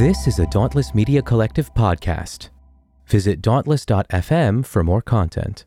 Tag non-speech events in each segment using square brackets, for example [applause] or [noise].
This is a Dauntless Media Collective podcast. Visit dauntless.fm for more content.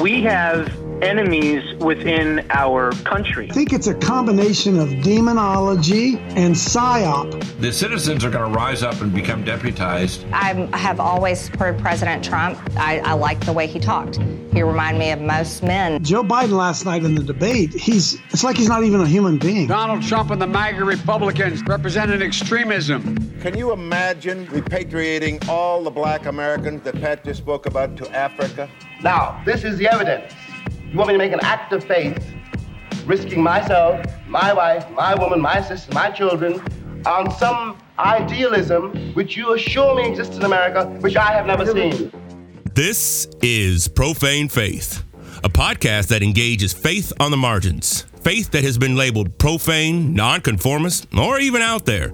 We have enemies within our country. I think it's a combination of demonology and psyop. The citizens are going to rise up and become deputized. I have always supported President Trump. I, I like the way he talked. He reminded me of most men. Joe Biden last night in the debate, he's it's like he's not even a human being. Donald Trump and the MAGA Republicans representing extremism. Can you imagine repatriating all the black Americans that Pat just spoke about to Africa? Now, this is the evidence. You want me to make an act of faith, risking myself, my wife, my woman, my sister, my children, on some idealism which you assure me exists in America, which I have never seen. This is Profane Faith, a podcast that engages faith on the margins, faith that has been labeled profane, nonconformist, or even out there.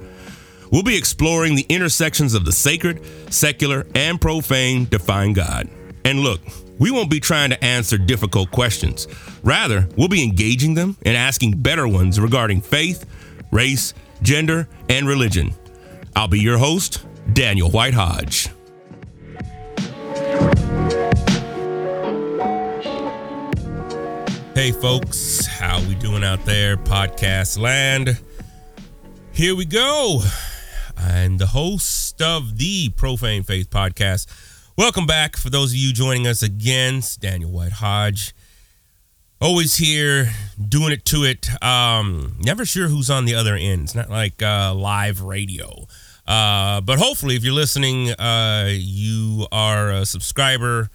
We'll be exploring the intersections of the sacred, secular, and profane to find God. And look, we won't be trying to answer difficult questions. Rather, we'll be engaging them and asking better ones regarding faith, race, gender, and religion. I'll be your host, Daniel White Hodge. Hey folks, how we doing out there, podcast land? Here we go. I'm the host of the Profane Faith podcast. Welcome back for those of you joining us again. It's Daniel White Hodge. Always here, doing it to it. Um, never sure who's on the other end. It's not like uh, live radio. Uh, but hopefully, if you're listening, uh, you are a subscriber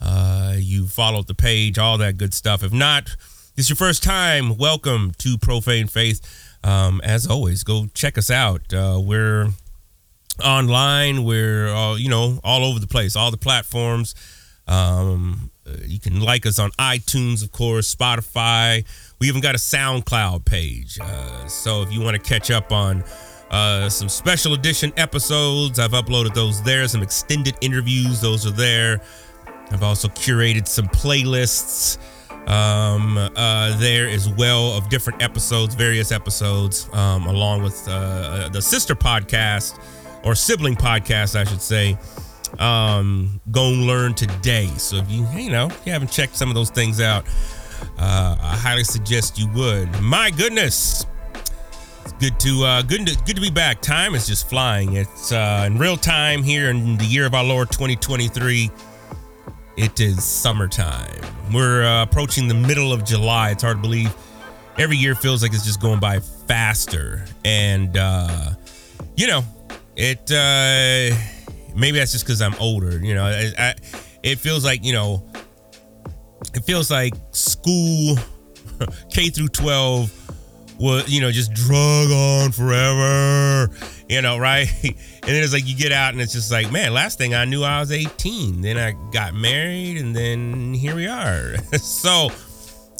uh, you followed the page, all that good stuff. If not, is your first time. Welcome to Profane Faith. Um, as always, go check us out. Uh, we're online. We're uh, you know all over the place, all the platforms. Um, you can like us on iTunes, of course, Spotify. We even got a SoundCloud page. Uh, so if you want to catch up on uh, some special edition episodes, I've uploaded those there. Some extended interviews, those are there. I've also curated some playlists um, uh, there as well of different episodes, various episodes, um, along with uh, the sister podcast or sibling podcast, I should say. Um, go and learn today. So if you you know you haven't checked some of those things out, uh, I highly suggest you would. My goodness, it's good to uh, good to, good to be back. Time is just flying. It's uh, in real time here in the year of our Lord 2023. It is summertime. We're uh, approaching the middle of July. It's hard to believe. Every year feels like it's just going by faster. And, uh, you know, it, uh, maybe that's just because I'm older. You know, I, I, it feels like, you know, it feels like school, [laughs] K through 12, was, you know, just drug on forever, you know, right? [laughs] And then it's like you get out and it's just like, man, last thing I knew I was 18. Then I got married and then here we are. [laughs] so,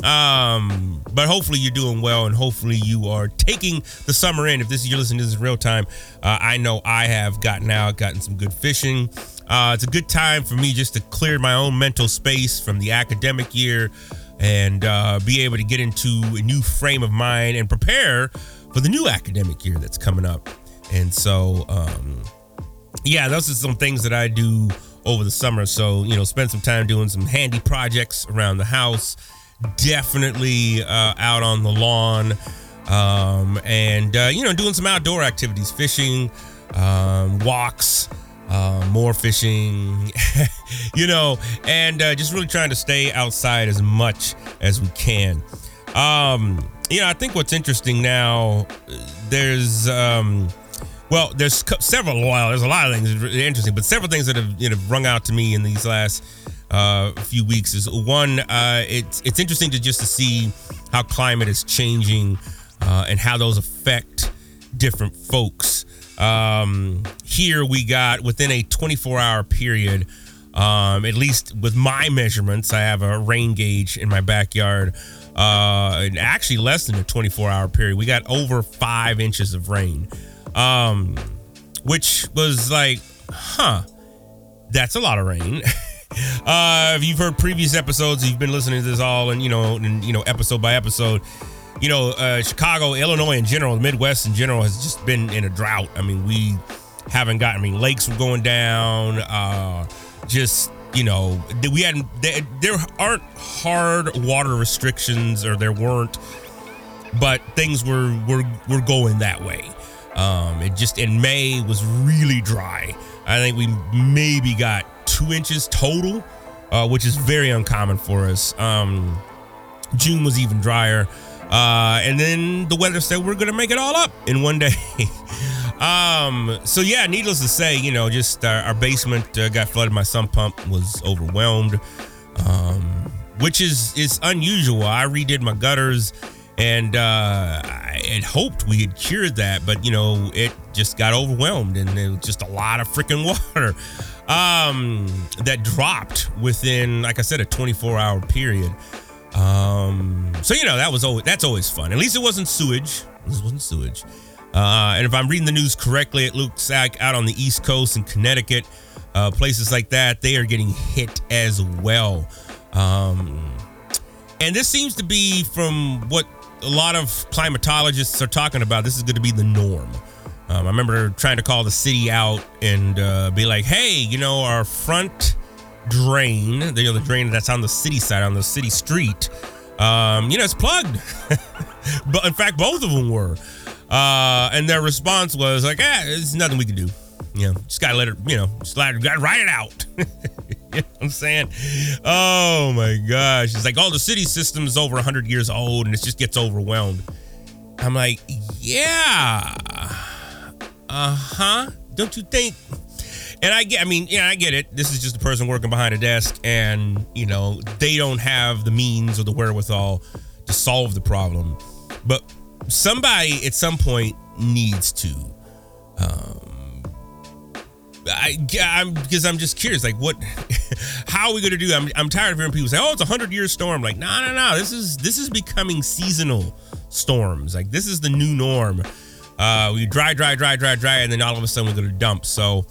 um, but hopefully you're doing well and hopefully you are taking the summer in. If this is you're listening to this in real time, uh, I know I have gotten out, gotten some good fishing. Uh, it's a good time for me just to clear my own mental space from the academic year and uh, be able to get into a new frame of mind and prepare for the new academic year that's coming up. And so, um, yeah, those are some things that I do over the summer. So, you know, spend some time doing some handy projects around the house, definitely uh, out on the lawn, um, and, uh, you know, doing some outdoor activities, fishing, um, walks. Uh, more fishing, [laughs] you know, and uh, just really trying to stay outside as much as we can. Um, you know, I think what's interesting now, there's, um, well, there's several. Well, there's a lot of things interesting, but several things that have you know rung out to me in these last uh, few weeks is one. Uh, it's it's interesting to just to see how climate is changing uh, and how those affect different folks. Um, here we got within a 24 hour period, um, at least with my measurements, I have a rain gauge in my backyard. Uh, and actually less than a 24 hour period, we got over five inches of rain um, which was like, huh, that's a lot of rain. [laughs] uh, if you've heard previous episodes, you've been listening to this all, and you know, and you know, episode by episode. You know, uh, Chicago, Illinois in general, the Midwest in general has just been in a drought. I mean, we haven't gotten. I mean, lakes were going down. Uh, just you know, we hadn't. There, there aren't hard water restrictions, or there weren't, but things were were were going that way. Um, it just in May was really dry. I think we maybe got two inches total, uh, which is very uncommon for us. Um, June was even drier. Uh, and then the weather said we're gonna make it all up in one day. [laughs] um, so yeah, needless to say, you know, just uh, our basement uh, got flooded. My sump pump was overwhelmed, um, which is is unusual. I redid my gutters, and uh, I had hoped we had cured that, but you know, it just got overwhelmed, and it was just a lot of freaking [laughs] water um, that dropped within, like I said, a 24 hour period. Um, so you know that was always that's always fun. At least it wasn't sewage. This wasn't sewage. Uh, and if I'm reading the news correctly, it looks like out on the East Coast in Connecticut, uh, places like that, they are getting hit as well. Um, and this seems to be from what a lot of climatologists are talking about. This is going to be the norm. Um, I remember trying to call the city out and uh, be like, "Hey, you know, our front drain, the, you know, the drain that's on the city side, on the city street, um, you know, it's plugged." [laughs] but in fact, both of them were. Uh, and their response was like, "Ah, there's nothing we can do. You know, just gotta let it. You know, just let it, write it out." [laughs] you know what I'm saying? Oh my gosh. It's like, oh, the city system is over 100 years old and it just gets overwhelmed. I'm like, yeah. Uh huh. Don't you think? And I get, I mean, yeah, I get it. This is just a person working behind a desk, and you know they don't have the means or the wherewithal to solve the problem. But somebody at some point needs to. Um, I, I'm because I'm just curious, like what, [laughs] how are we going to do? I'm, I'm tired of hearing people say, "Oh, it's a hundred year storm." Like, no, no, no. This is this is becoming seasonal storms. Like, this is the new norm. Uh, we dry, dry, dry, dry, dry, and then all of a sudden we're gonna dump. So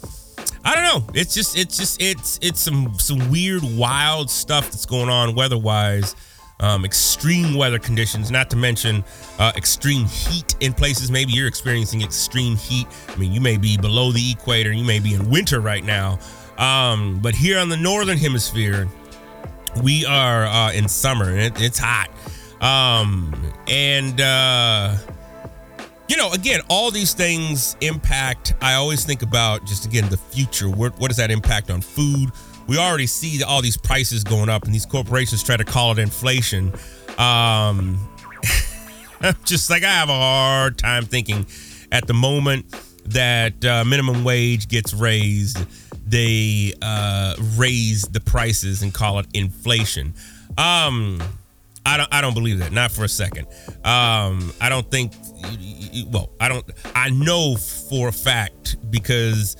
I don't know. It's just, it's just, it's, it's some some weird, wild stuff that's going on weather-wise. Um, extreme weather conditions, not to mention uh, extreme heat in places. Maybe you're experiencing extreme heat. I mean, you may be below the equator, you may be in winter right now. Um, but here on the northern hemisphere, we are uh, in summer and it, it's hot. Um, and uh, you know, again, all these things impact. I always think about just again the future. What, what does that impact on food? We already see all these prices going up, and these corporations try to call it inflation. Um, [laughs] just like I have a hard time thinking at the moment that uh, minimum wage gets raised, they uh, raise the prices and call it inflation. Um, I don't. I don't believe that. Not for a second. Um, I don't think. Well, I don't. I know for a fact because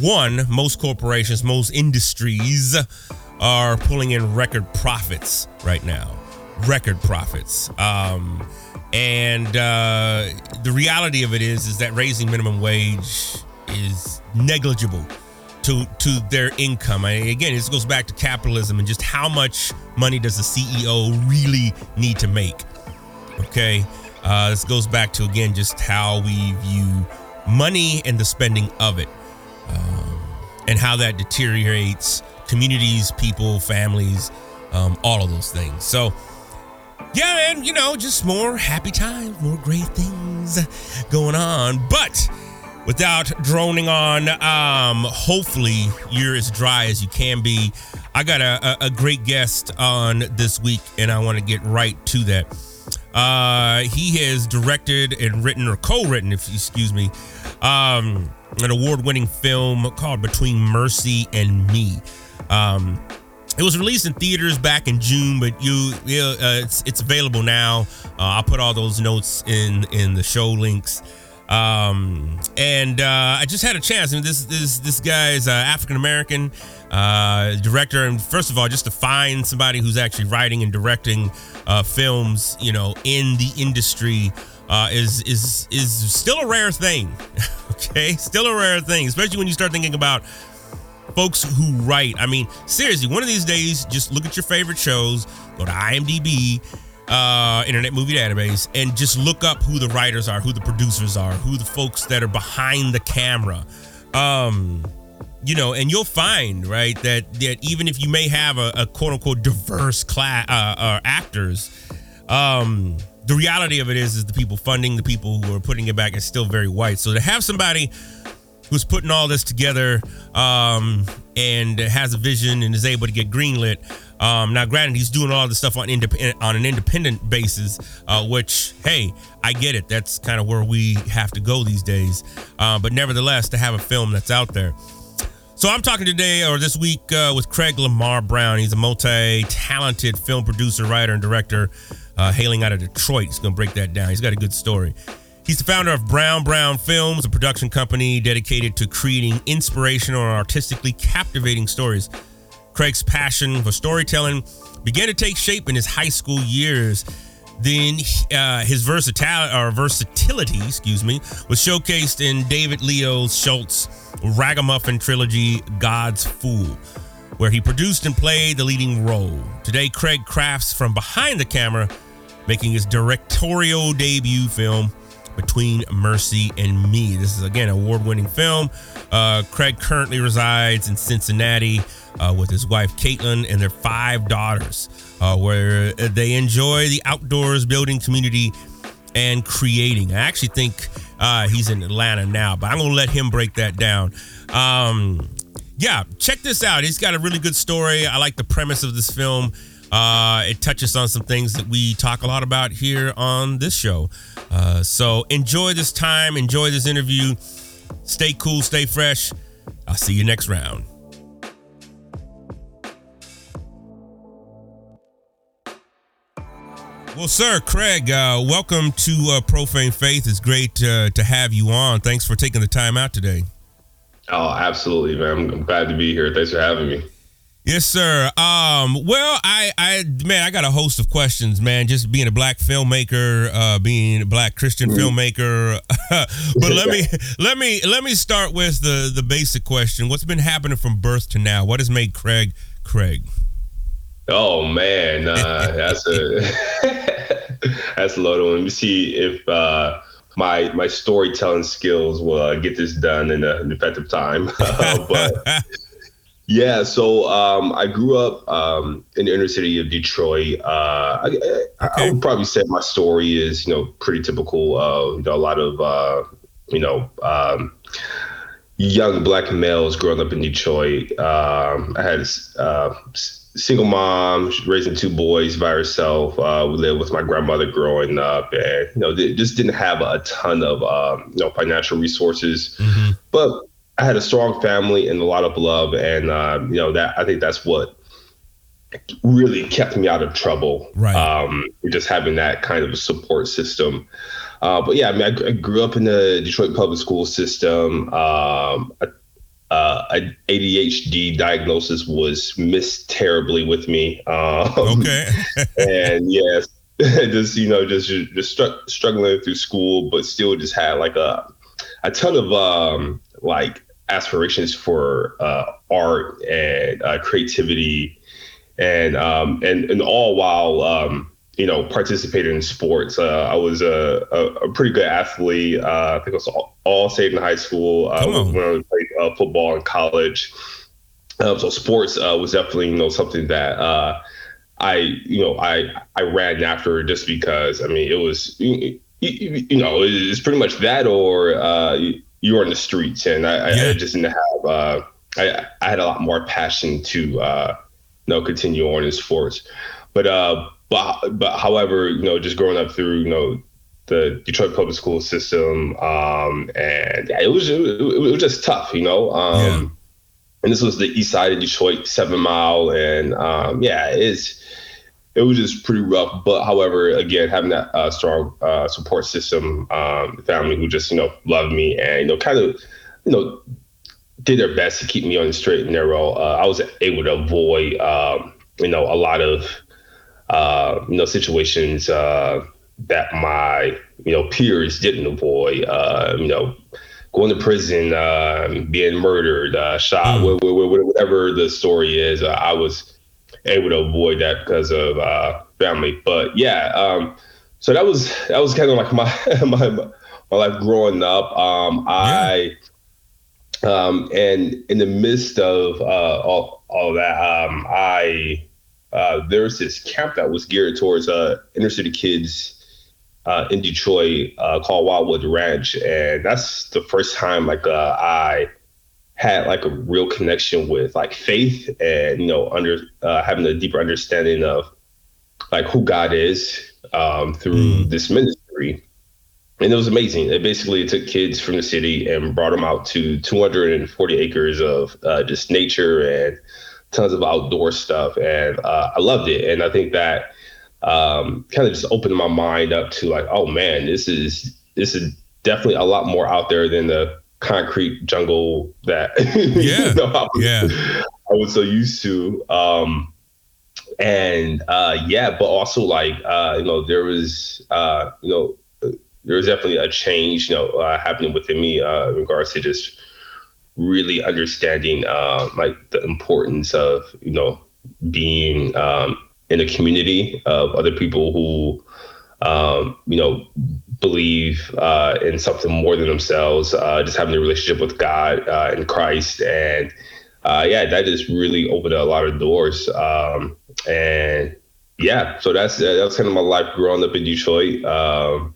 one, most corporations, most industries are pulling in record profits right now. Record profits. Um, and uh, the reality of it is, is that raising minimum wage is negligible to to their income. Again, this goes back to capitalism and just how much money does the CEO really need to make? Okay, uh, this goes back to again just how we view money and the spending of it, um, and how that deteriorates communities, people, families, um, all of those things. So. Yeah, man, you know, just more happy times, more great things going on. But without droning on, um, hopefully you're as dry as you can be. I got a, a great guest on this week, and I want to get right to that. Uh, he has directed and written, or co-written, if you excuse me, um, an award-winning film called Between Mercy and Me. Um, it was released in theaters back in June, but you, uh, it's it's available now. Uh, I'll put all those notes in in the show links. Um, and uh, I just had a chance. I mean, this this this guy is uh, African American uh, director, and first of all, just to find somebody who's actually writing and directing uh, films, you know, in the industry. Uh, is is is still a rare thing, [laughs] okay? Still a rare thing, especially when you start thinking about folks who write. I mean, seriously, one of these days, just look at your favorite shows, go to IMDb, uh, Internet Movie Database, and just look up who the writers are, who the producers are, who the folks that are behind the camera. Um, you know, and you'll find right that that even if you may have a, a quote unquote diverse class uh, uh, actors, um, the reality of it is is the people funding the people who are putting it back is still very white. So to have somebody who's putting all this together um, and has a vision and is able to get greenlit. Um, now, granted, he's doing all this stuff on independent on an independent basis, uh, which, hey, I get it. That's kind of where we have to go these days. Uh, but nevertheless, to have a film that's out there. So I'm talking today or this week uh, with Craig Lamar Brown. He's a multi-talented film producer, writer, and director, uh, hailing out of Detroit. He's going to break that down. He's got a good story. He's the founder of Brown Brown Films, a production company dedicated to creating inspirational and artistically captivating stories. Craig's passion for storytelling began to take shape in his high school years. Then uh, his versatility, or versatility, excuse me, was showcased in David Leo Schultz' Ragamuffin trilogy, God's Fool, where he produced and played the leading role. Today, Craig crafts from behind the camera, making his directorial debut film between Mercy and Me. This is again an award-winning film. Uh, Craig currently resides in Cincinnati uh, with his wife Caitlin and their five daughters, uh, where they enjoy the outdoors, building community, and creating. I actually think uh, he's in Atlanta now, but I'm gonna let him break that down. Um, yeah, check this out. He's got a really good story. I like the premise of this film. Uh, it touches on some things that we talk a lot about here on this show. Uh, so enjoy this time, enjoy this interview. Stay cool, stay fresh. I'll see you next round. Well, sir, Craig, uh, welcome to uh, Profane Faith. It's great uh, to have you on. Thanks for taking the time out today. Oh, absolutely, man. I'm, I'm glad to be here. Thanks for having me. Yes, sir. Um, well, I, I, man, I got a host of questions, man. Just being a black filmmaker, uh, being a black Christian mm. filmmaker. [laughs] but let me, [laughs] let me, let me start with the the basic question: What's been happening from birth to now? What has made Craig Craig? Oh man, uh, [laughs] that's a [laughs] that's a loaded one. Let me see if uh, my my storytelling skills will uh, get this done in a, an effective time. [laughs] but yeah, so um, I grew up um, in the inner city of Detroit. Uh, I, I, I, would probably say my story is, you know, pretty typical. Uh, you know, a lot of, uh, you know, um, young black males growing up in Detroit. Um, I had uh, single mom raising two boys by herself. Uh, we lived with my grandmother growing up, and you know, just didn't have a ton of, um, you know, financial resources, mm-hmm. but I had a strong family and a lot of love, and uh, you know that I think that's what really kept me out of trouble. Right. Um, just having that kind of a support system. Uh, but yeah, I mean, I, I, grew up in the Detroit public school system. Um, a, uh, an ADHD diagnosis was missed terribly with me. Um, okay. [laughs] and yes, [laughs] just you know, just just struggling through school, but still just had like a a ton of um, like aspirations for uh, art and uh, creativity, and um, and and all while um, you know participated in sports. Uh, I was a, a, a, pretty good athlete. Uh, I think I was all, all state in high school. Uh, when I played uh, football in college. so sports was definitely you know something that. I, you know, I I ran after just because I mean it was you, you know it's pretty much that or uh, you were in the streets, and I, yeah. I just didn't have. Uh, I I had a lot more passion to uh, you know continue on in sports, but uh, but but however, you know, just growing up through you know the Detroit public school system, um, and yeah, it was it, was just tough, you know. Um, yeah. And this was the east side of Detroit, Seven Mile, and um, yeah, it's it was just pretty rough. But however, again, having that uh, strong uh, support system, um, family who just you know loved me and you know kind of you know did their best to keep me on the straight and narrow. Uh, I was able to avoid um, you know a lot of uh, you know situations uh, that my you know peers didn't avoid. Uh, you know going to prison, uh, being murdered, uh, shot, Mm. wh- wh- wh- whatever the story is. Uh, I was able to avoid that because of uh, family. But yeah, um, so that was that was kind of like [laughs] my my my life growing up. Um, I um, and in the midst of uh, all all that, um, I uh, there was this camp that was geared towards uh, inner city kids uh, in Detroit uh, called Wildwood Ranch, and that's the first time like uh, I had like a real connection with like faith and you know under uh, having a deeper understanding of like who God is um, through this ministry. And it was amazing. It basically took kids from the city and brought them out to 240 acres of uh, just nature and tons of outdoor stuff. And uh, I loved it. And I think that um, kind of just opened my mind up to like, oh man, this is this is definitely a lot more out there than the concrete jungle that [laughs] Yeah. you know, I, was, Yeah. I was so used to. Um, and uh, yeah, but also like uh, you know, there was uh, you know, there was definitely a change, you know, uh, happening within me uh, in regards to just really understanding uh, like the importance of you know being um, in a community of other people who um, you know believe uh, in something more than themselves. Uh, just having a relationship with God uh, and Christ, and uh, yeah, that just really opened a lot of doors. Um, and yeah, so that's that's kind of my life growing up in Detroit. Um,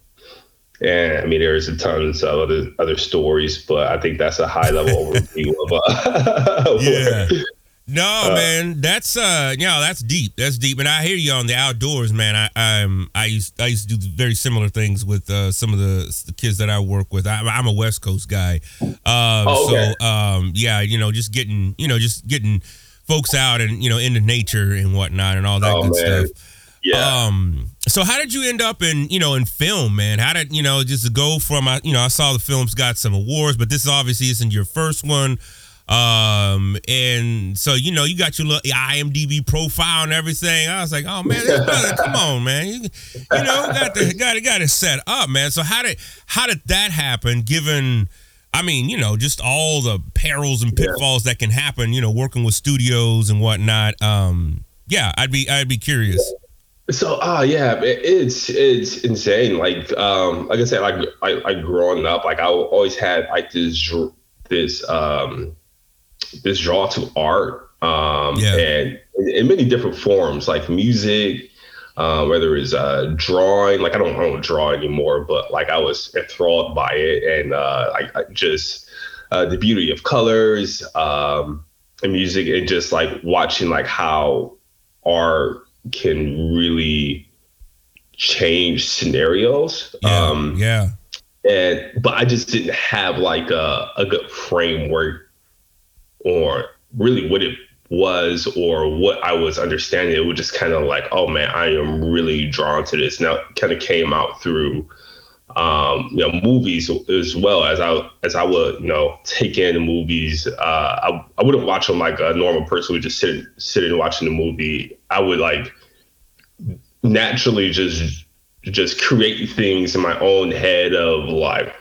and I mean, there's a tons of other other stories, but I think that's a high level [laughs] overview of uh, [laughs] Yeah. No, Uh, man, that's uh, you know, that's deep. That's deep, and I hear you on the outdoors, man. I um, I used I used to do very similar things with uh, some of the, the kids that I work with. I, I'm a West Coast guy, uh, Oh, okay. so um, yeah, you know, just getting you know, just getting folks out and you know into nature and whatnot and all that Oh, good man. stuff. Yeah. Um. So how did you end up in you know in film, man? How did you know just go from I- you know I saw the films got some awards, but this obviously isn't your first one. Um. And so you know you got your little IMDb profile and everything. I was like, oh man, this brother, come [laughs] on, man. You, you know got the got it got it set up, man. So how did how did that happen? Given I mean, you know, just all the perils and pitfalls that can happen, you know, working with studios and whatnot. Um, yeah, I'd be I'd be curious. So uh yeah, it, it's it's insane. Like um like I said, like I like growing up, like I always had like this this um this draw to art. Um Yeah. and in, in many different forms, like music, uh, whether it's uh drawing, like I don't I don't draw anymore, but like I was enthralled by it and uh like I just uh the beauty of colors, um and music and just like watching like how art can really change scenarios. Yeah, Um, yeah, and but I just didn't have like a, a good framework or really what it was or what I was understanding. It was just kind of like, oh man, I am really drawn to this. Now kind of came out through um, you know, movies as well as I as I would, you know, take in the movies. Uh, I I wouldn't watch them like a normal person would just sit sitting and watching the movie. I would like naturally just just create things in my own head of like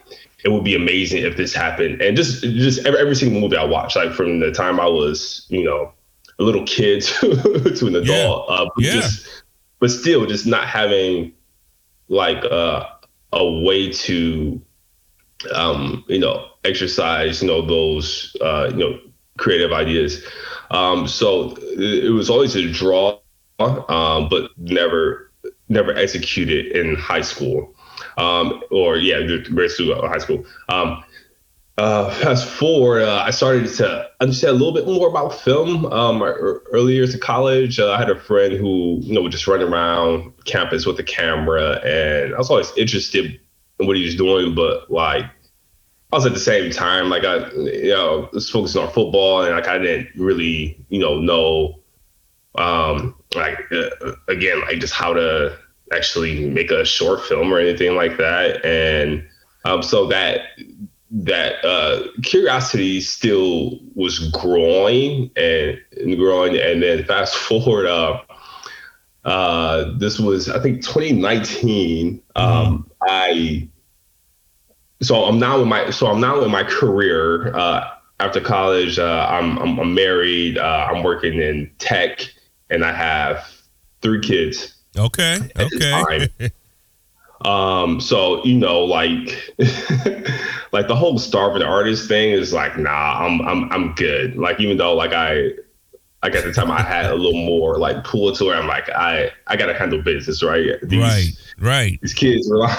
it would be amazing if this happened and just just every, every single movie i watched like from the time i was you know a little kid [laughs] to, to an adult uh, but Yeah. just but still just not having like uh, a way to um you know exercise you know those uh you know creative ideas. Um so it, was always a draw um but never never executed in high school. Um or yeah or high school. Um uh, [laughs] fast forward, uh, I started to understand a little bit more about film. Um, early years of college, uh, I had a friend who, you know, would just run around campus with a camera, and I was always interested in what he was doing, but like, I was at the same time, like I, you know, was focusing on football, and like I didn't really, you know, know, um, like uh, again, like just how to actually make a short film or anything like that, and um, so that that uh, curiosity still was growing and, and growing, and then fast [laughs] forward, uh, uh, this was I think 2019. Um, I so I'm now in my so I'm now in my career. Uh, after college, uh, I'm, I'm, I'm married. Uh, I'm working in tech, and I have three kids. Okay. Okay. [laughs] um. So you know, like, [laughs] like the whole starving artist thing is like, nah, I'm I'm I'm good. Like even though like I like at the time I had a little more like pull to where I'm like I I gotta handle business right. These, right, right. These kids rely,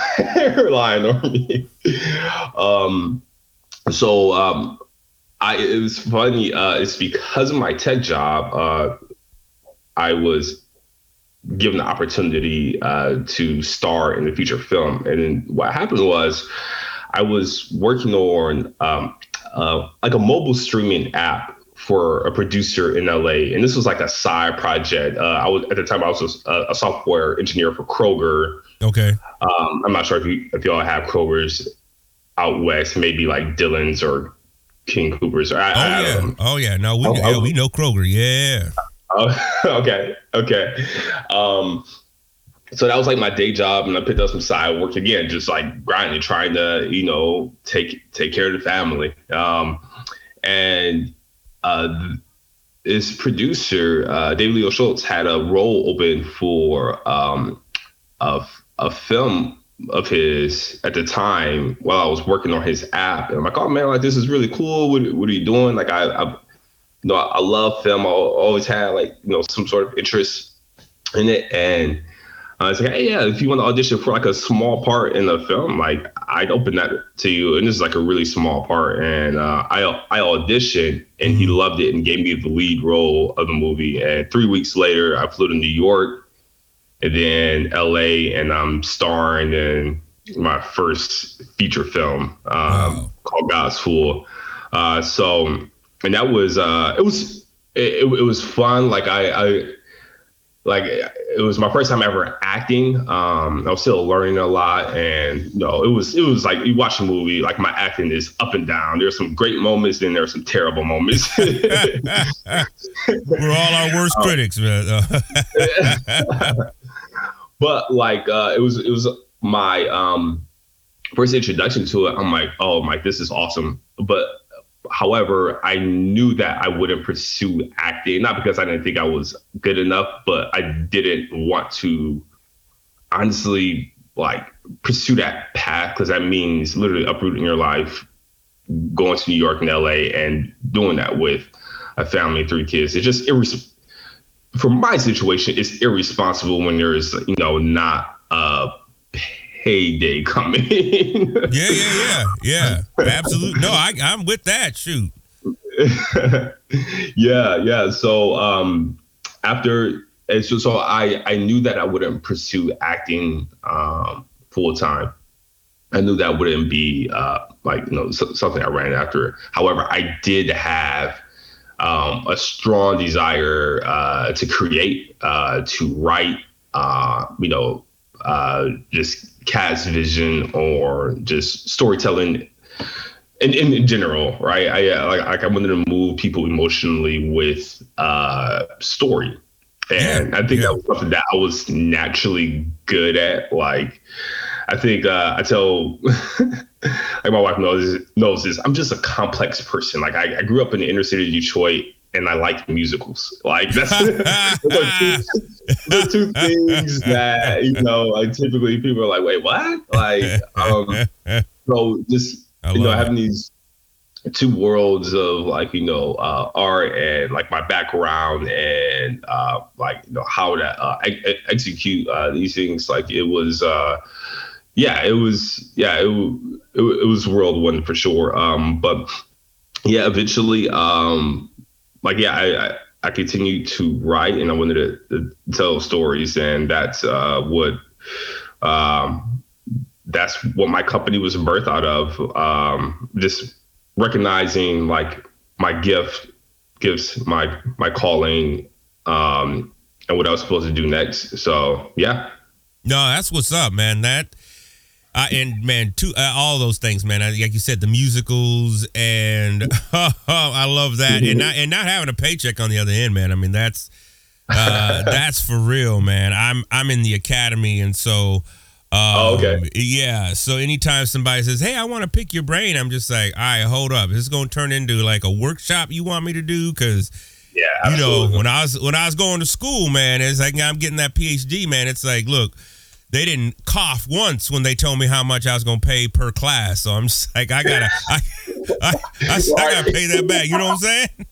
relying [laughs] on me. Um, so um, I it was funny. Uh, it's because of my tech job. Uh, I was given the opportunity uh, to star in the feature film, and then what happened was I was working on um, uh, like a mobile streaming app for a producer in LA, and this was like a side project. Uh, I was at the time I was a, a software engineer for Kroger. Okay. Um, I'm not sure if you if y'all have Kroger's out west, maybe like Dillons or King Soopers. Or I, oh I, yeah, um, oh yeah. No, we oh, yeah, oh. we know Kroger. Yeah. [laughs] Okay, okay. Um, so that was like my day job, and I picked up some side work again, just like grinding, trying to you know take take care of the family. Um, and uh, this producer, uh, David Leo Schultz, had a role open for um, a, a film of his at the time while I was working on his app. And I'm like, oh man, like this is really cool. What, what are you doing? Like I, I you know, I love film. I always had like, you know, some sort of interest in it. And I was like, hey, yeah, if you want to audition for like a small part in the film, like I'd open that to you. And this is like a really small part. And uh, I I auditioned and he mm-hmm. loved it and gave me the lead role of the movie. And three weeks later, I flew to New York and then LA and I'm starring in my first feature film um, wow. called God's Fool. Uh, so, and that was, uh, it was, it, it, was fun. Like I, I, like it was my first time ever acting. Um, I was still learning a lot, and you know, it was it was like you watch a movie. Like my acting is up and down. There's some great moments, then there's some terrible moments. [laughs] [laughs] We're all our worst um, critics, man. [laughs] but like uh, it was it was my um, first introduction to it. I'm like, oh my, this is awesome. But However, I knew that I wouldn't pursue acting, not because I didn't think I was good enough, but I didn't want to honestly like pursue that path because that means literally uprooting your life, going to New York and LA and doing that with a family, three kids. It's just irres- for my situation, it's irresponsible when there's, you know, not a heyday [laughs] coming. yeah, yeah, yeah, yeah. Absolutely. No, I, I'm with that. Shoot. [laughs] yeah, yeah. So um, after it's just so I I knew that I wouldn't pursue acting um, full time. I knew that wouldn't be uh, like you know something I ran after. However, I did have um, a strong desire uh, to create, uh, to write, uh, you know, uh, just cast vision or just storytelling in, in, in general, right? I uh, like, like I wanted to move people emotionally with uh, story, and yeah, I think yeah. that was something that I was naturally good at. Like, I think uh, I tell [laughs] like my wife knows knows this. I'm just a complex person. Like I, I grew up in the inner city of Detroit and I like musicals. Like that's [laughs] the, two, two [laughs] things that you know. Like typically, people are like, "Wait, what?" Like, um, so just you know, having these two worlds of like you know uh, art and like my background and uh, like you know how to uh, ex- execute uh, these things. Like it was. Uh, yeah, it was. Yeah, it, it, it was world one for sure. Um, but yeah, eventually, um, like yeah, I, I, I continued to write and I wanted to, to tell stories, and that's uh, what um, that's what my company was birthed out of. Um, just recognizing like my gift, gifts, my my calling, um, and what I was supposed to do next. So yeah. No, that's what's up, man. That uh, and man, two uh, all those things, man. Like you said, the musicals, and oh, [laughs] I love that, and not and not having a paycheck on the other end, man. I mean, that's uh, [laughs] that's for real, man. I'm I'm in the academy, and so oh, okay. Yeah. So anytime somebody says, "Hey, I want to pick your brain," I'm just like, "All right, hold up. This is going to turn into like a workshop you want me to do?" Because yeah, you know, when I was when I was going to school, man, it's like I'm getting that PhD, man. It's like, look, they didn't cough once when they told me how much I was going to pay per class. So I'm just like, I gotta, I, I, I, I gotta pay that back. You know what I'm saying?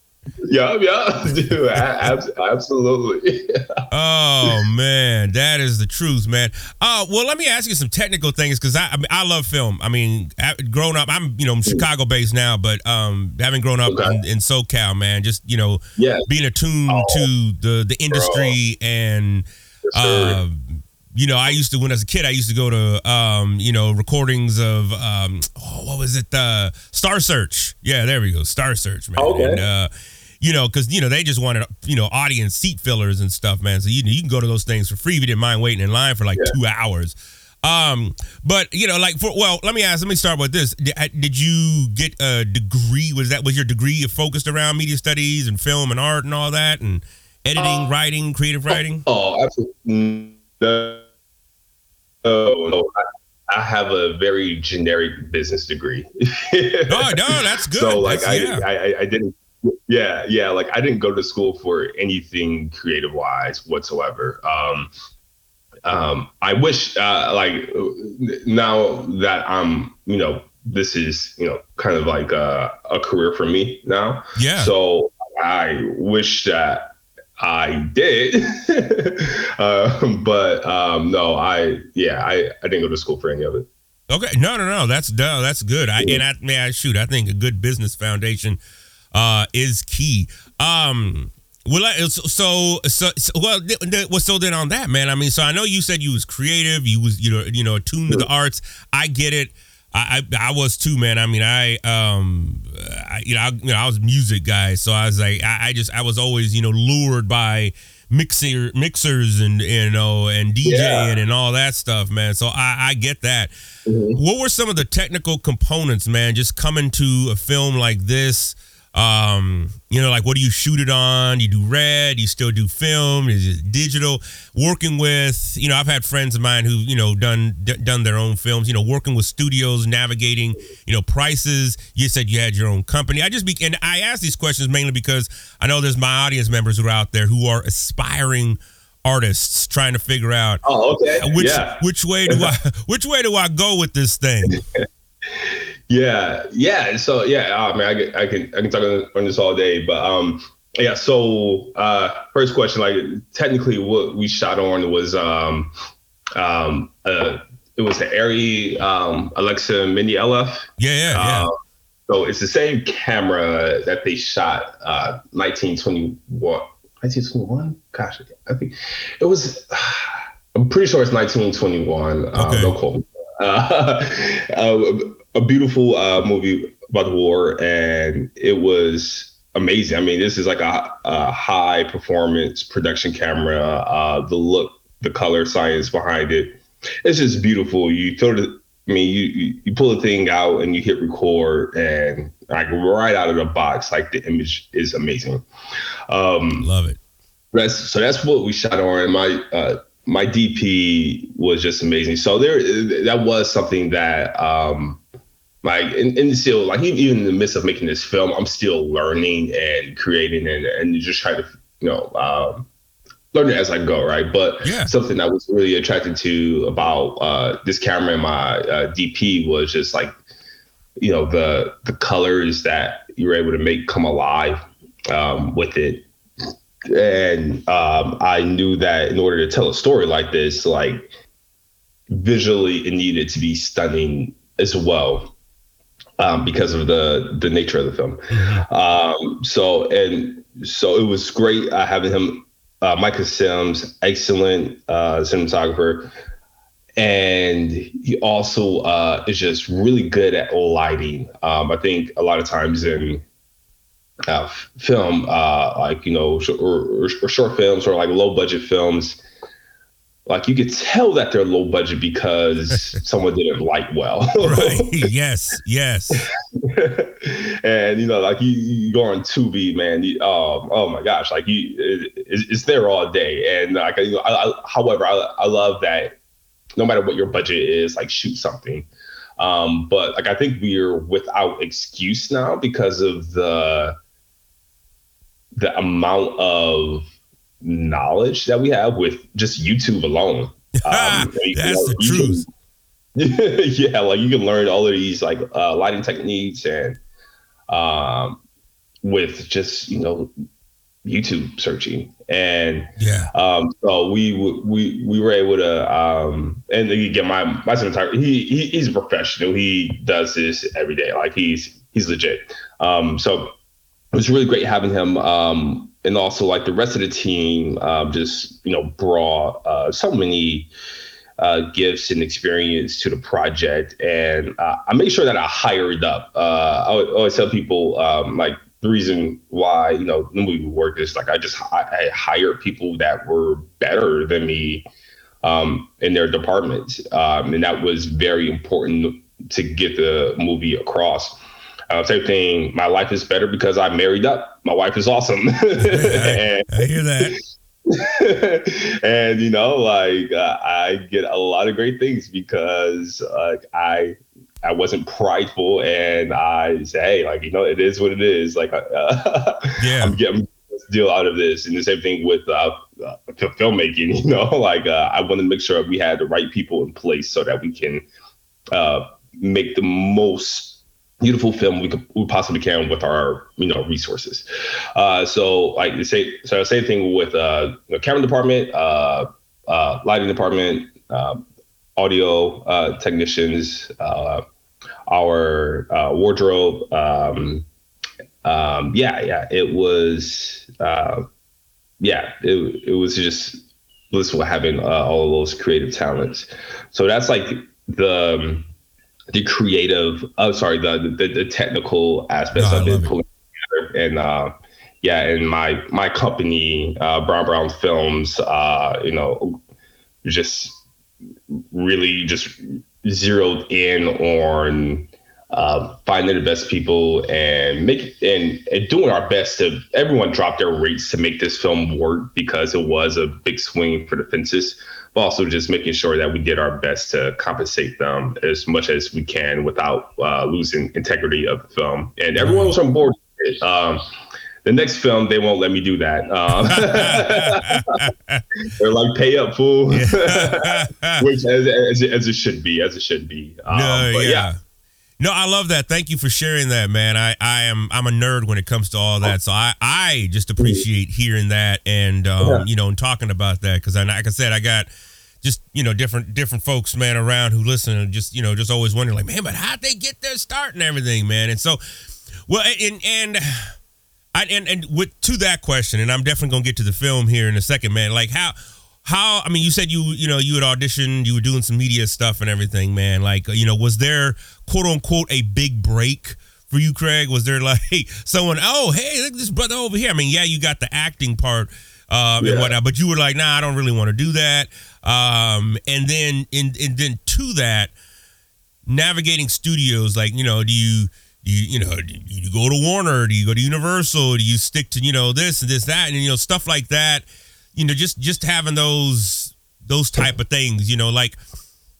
Yeah, yeah, [laughs] dude, absolutely. [laughs] oh man, that is the truth, man. Uh, well, let me ask you some technical things because I, I, mean, I love film. I mean, growing up, I'm you know I'm Chicago based now, but um, having grown up okay. in, in, SoCal, man, just you know, yeah. being attuned oh, to the the industry bro. and. Uh, you know, I used to when I was a kid, I used to go to um, you know, recordings of um oh, what was it? Uh Star Search. Yeah, there we go. Star Search, man. Okay. And, uh, you know, because you know they just wanted you know audience seat fillers and stuff, man. So you you can go to those things for free if you didn't mind waiting in line for like yeah. two hours. Um, but you know, like for well, let me ask. Let me start with this. Did, did you get a degree? Was that was your degree focused around media studies and film and art and all that and editing, uh, writing, creative writing? Oh, absolutely. No, no, I, I have a very generic business degree. no, [laughs] no, that's good. So like I, yeah. I, I didn't yeah yeah like i didn't go to school for anything creative wise whatsoever um um i wish uh like now that i'm you know this is you know kind of like a, a career for me now yeah so i wish that I did, uh, [laughs] but um, no, I yeah, I, I didn't go to school for any of it. Okay, no, no, no, that's no, that's good. I and I may I shoot. I think a good business foundation uh, is key. Um, well, so, so, so well, well, so then on that, man. I mean, so I know you said you was creative, you was, you know, you know, attuned to the arts. I get it. I, I, I was too, man. I mean, I, um, I, you know, I, you know, I was music guy, so I was like, I, I just, I was always, you know, lured by mixer mixers and you know and DJing yeah. and all that stuff, man. So I, I get that. Mm-hmm. What were some of the technical components, man? Just coming to a film like this um, you know, like what do you shoot it on? You do red, you still do film, is it digital? Working with, you know, I've had friends of mine who, you know, done d- done their own films, you know, working with studios, navigating, you know, prices. You said you had your own company. I just be and I ask these questions mainly because I know there's my audience members who are out there who are aspiring artists trying to figure out oh, okay. which yeah. which way do I [laughs] which way do I go with this thing? [laughs] Yeah, yeah. So yeah, oh, man, I, can I can I can talk on this all day, but um, yeah. So uh, first question, like technically, what we shot on was um, um, uh, it was the Arri um, Alexa Mini LF. Yeah, yeah, yeah. Uh, so it's the same camera that they shot uh, 1921. 1921? Gosh, I think it was. [sighs] I'm pretty sure it's 1921. Uh, okay. Uh, no quote. [laughs] Uh, uh, a beautiful uh, movie about the war, and it was amazing. I mean, this is like a, a high performance production camera. Uh, the look, the color science behind it, it's just beautiful. You throw the, I mean, you, you, pull the thing out and you hit record, and like right out of the box, like the image is amazing. Um, Love it. That's so that's what we shot on. My uh, my DP was just amazing. So there, that was something that. Um, like and, and still like even in the midst of making this film i'm still learning and creating and, and just trying to you know um, learn it as i go right? But yeah. something i was really attracted to about uh, this camera and my uh, dp was just like you know the the colors that you were able to make come alive um, with it. And um, i knew that in order to tell a story like this like visually it needed to be stunning as well um, because of the the nature of the film. Mm-hmm. Um, so and so it was great uh, having him, uh, Micah Sims, excellent uh, cinematographer, and he also uh, is just really good at lighting. Um, I think a lot of times in uh, film, uh, like you know, or, or, or short films or like low budget films like you could tell that they're low budget because [laughs] someone didn't light well. right. [laughs] Yes. Yes. and you know, like you, you go on Tubi, man. You, um, oh my gosh, like you, it, it's, there all day. And like, you know, I, I, however, I, I love that no matter what your budget is, like shoot something. Um, but like I think we're without excuse now because of the the amount of knowledge that we have with just YouTube alone. [laughs] Um, That's know, the truth. Can, [laughs] yeah, like you can learn all of these like uh, lighting techniques and um, with just you know YouTube searching, and yeah, um, so we we we were able to, um, and again, my my cinematographer, he, he he's a professional. He does this every day, like he's he's legit. Um, so it was really great having him, um, and also like the rest of the team, um, just you know, brought uh, so many uh, gifts and experience to the project, and uh, I made sure that I hired up. Uh, I always tell people um, like the reason why you know the movie worked is like I just I, I hired people that were better than me um, in their departments, um, and that was very important to get the movie across. Uh, same thing. My life is better because I married up. My wife is awesome. [laughs] and, I hear that. [laughs] and you know, like uh, I get a lot of great things because uh, I I wasn't prideful and I say, hey, like, you know, it is what it is. Like, uh, [laughs] yeah, I'm getting a deal out of this. And the same thing with uh, uh, filmmaking, you know, like uh, I want to make sure we had the right people in place so that we can uh, make the most beautiful film we could we possibly can with our you know resources. Uh, so like the same so same thing with uh, the camera department, uh, uh, lighting department, uh, audio uh, technicians, uh, our uh, wardrobe. Um, um, yeah, yeah, it was. Uh, yeah, it it was just blissful having uh, all of those creative talents. So that's like the the creative. Oh, sorry, the the, the technical aspects no, of it pulling together and. Uh, yeah, and my my company, uh, Brown Brown Films, uh, you know, just really just zeroed in on uh, finding the best people and make and, and doing our best to everyone drop their rates to make this film work because it was a big swing for the fences but also just making sure that we did our best to compensate them as much as we can without uh, losing integrity of the film and everyone was on board um, the next film they won't let me do that. Um, [laughs] they're like pay up fool, [laughs] which as, as, as, it should be, as it should be. Um, no, yeah. yeah. No, I love that. Thank you for sharing that, man. I, I am I'm a nerd when it comes to all that, so I, I just appreciate hearing that and um, yeah. you know and talking about that because like I said, I got just you know different different folks, man, around who listen and just you know just always wondering like, man, but how'd they get their start and everything, man? And so, well, and and I, and and with to that question, and I'm definitely gonna get to the film here in a second, man. Like how how I mean, you said you you know you had auditioned, you were doing some media stuff and everything, man. Like you know, was there quote unquote a big break? For you, Craig, was there [laughs] like someone? Oh, hey, look at this brother over here. I mean, yeah, you got the acting part um, yeah. and whatnot, but you were like, nah, I don't really want to do that. Um, and then, and, and then to that, navigating studios, like you know, do you do you, you know, do you go to Warner? Do you go to Universal? Do you stick to, you know, this and this, that, and you know, stuff like that? You know, just just having those those type of things, you know, like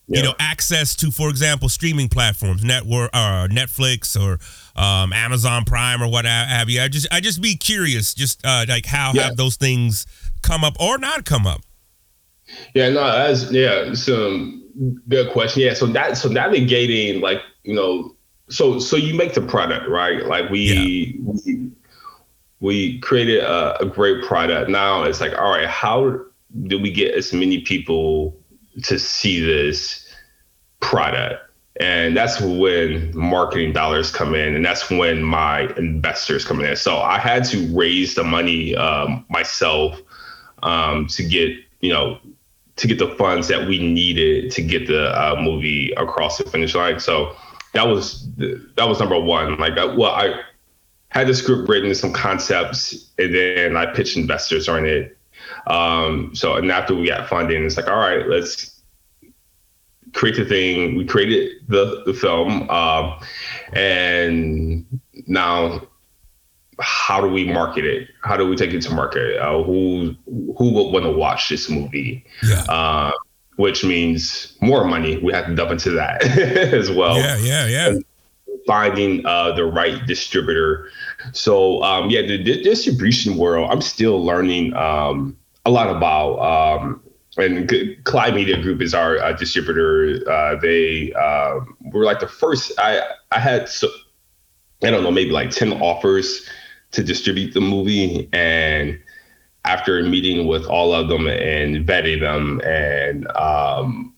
yeah. you know, access to, for example, streaming platforms, network or uh, Netflix or um, Amazon Prime or what have you. I just I just be curious, just uh, like how yeah. have those things come up or not come up? Yeah, no, as yeah, some good question. Yeah, so that so navigating like you know so so you make the product right like we yeah. we, we created a, a, great product. Now it's like all right how do we get as many people to see this product? And that's when marketing dollars come in and that's when my investors come in. So i had to raise the money um, myself um, to get you know to get the funds that we needed to get the uh, movie across the finish line. So that was that was number one. Like, I, well, I had the script written, some concepts, and then I pitched investors on it. Um, so, and after we got funding, it's like, all right, let's create the thing. We created the the film, uh, and now how do we market it? How do we take it to market? Uh, who who will want to watch this movie? Yeah. Uh, which means more money. We have to dump into that [laughs] as well. Yeah, yeah, yeah. And finding uh, the right distributor. So um, yeah, the, the, distribution world, I'm still learning um, a lot about. Um, and Collide Media Group is our uh, distributor. Uh, they uh, were like the first. I I had so I don't know maybe like ten offers to distribute the movie, and after meeting with all of them and vetting them, and um,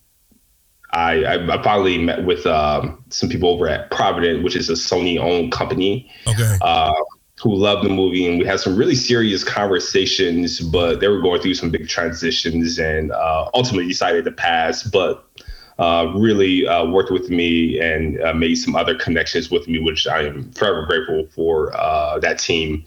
I, I, finally met with um, some people over at Provident, which is a Sony-owned company. Okay. Uh, who loved the movie, and we had some really serious conversations. But they were going through some big transitions, and uh, ultimately decided to pass. But uh, really uh, worked with me and uh, made some other connections with me, which I am forever grateful for uh, that team.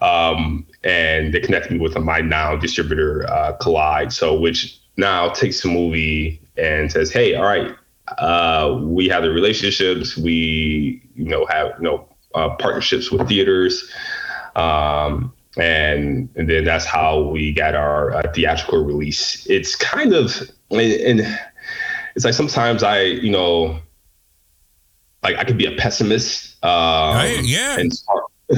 Um, and they connected me with my now distributor, uh, Collide. So, which now takes the movie and says, "Hey, all right, uh, we have the relationships. We, you know, have you know partnerships with theaters." Um, and and then that's how we got our theatrical release. It's kind of and it's like sometimes I, you know, like I could be a pessimist. Um, right, yeah. And it's hard, [laughs]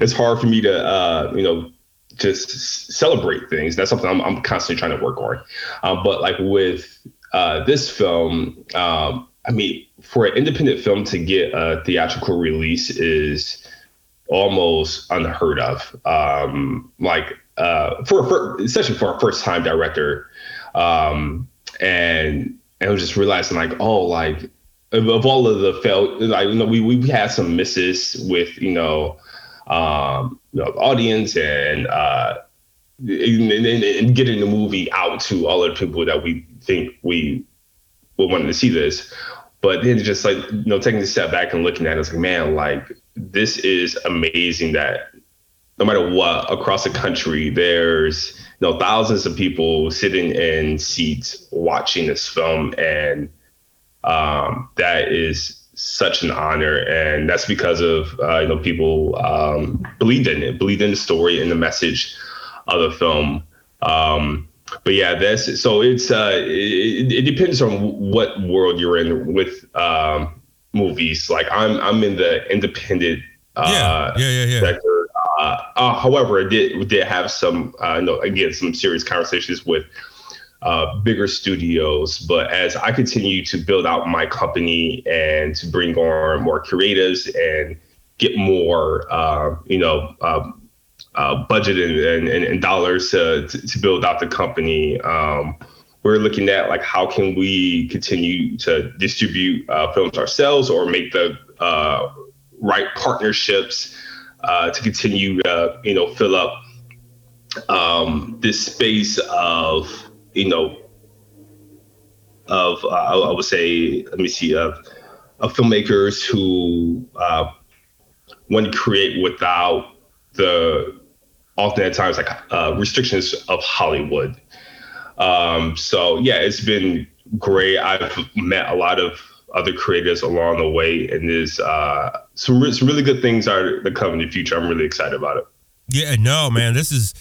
it's hard for me to, uh, you know, just celebrate things. That's something I'm, I'm constantly trying to work on. Um, but like with uh, this film, um, I mean, for an independent film to get a theatrical release is almost unheard of. Um, like uh, for, for especially for a first time director, um, and and I was just realizing like, oh, like of, of all of the felt like you know we we had some misses with you know um you know audience and uh and, and, and, getting the movie out to all the people that we think we would want to see this. But then just like you know taking a step back and looking at it, it's like man like this is amazing that no matter what across the country there's you know thousands of people sitting in seats watching this film. And um, that is such an honor and that's because of uh, you know people um, believed in it believed in the story and the message of the film. Um, but yeah that's so it's uh, it, it, depends on what world you're in with um, movies. Like i'm i'm in the independent uh, yeah, yeah, yeah, yeah. sector. Uh, uh, however, I did did have some, uh, no, again, some serious conversations with uh, bigger studios. But as I continue to build out my company and to bring on more creatives and get more, uh, you know, um, uh, budget and, and, and dollars to, to, to, build out the company, um, we're looking at like how can we continue to distribute uh, films ourselves or make the uh, right partnerships uh, to continue to you know fill up um, this space of you know of uh, I would say let me see of of filmmakers who uh, want to create without the often at times like uh, restrictions of Hollywood. Um, so yeah, it's been great. I've met a lot of other creators along the way, and there's uh, some, re- some really good things are that come in the future. I'm really excited about it. Yeah, no, man, this is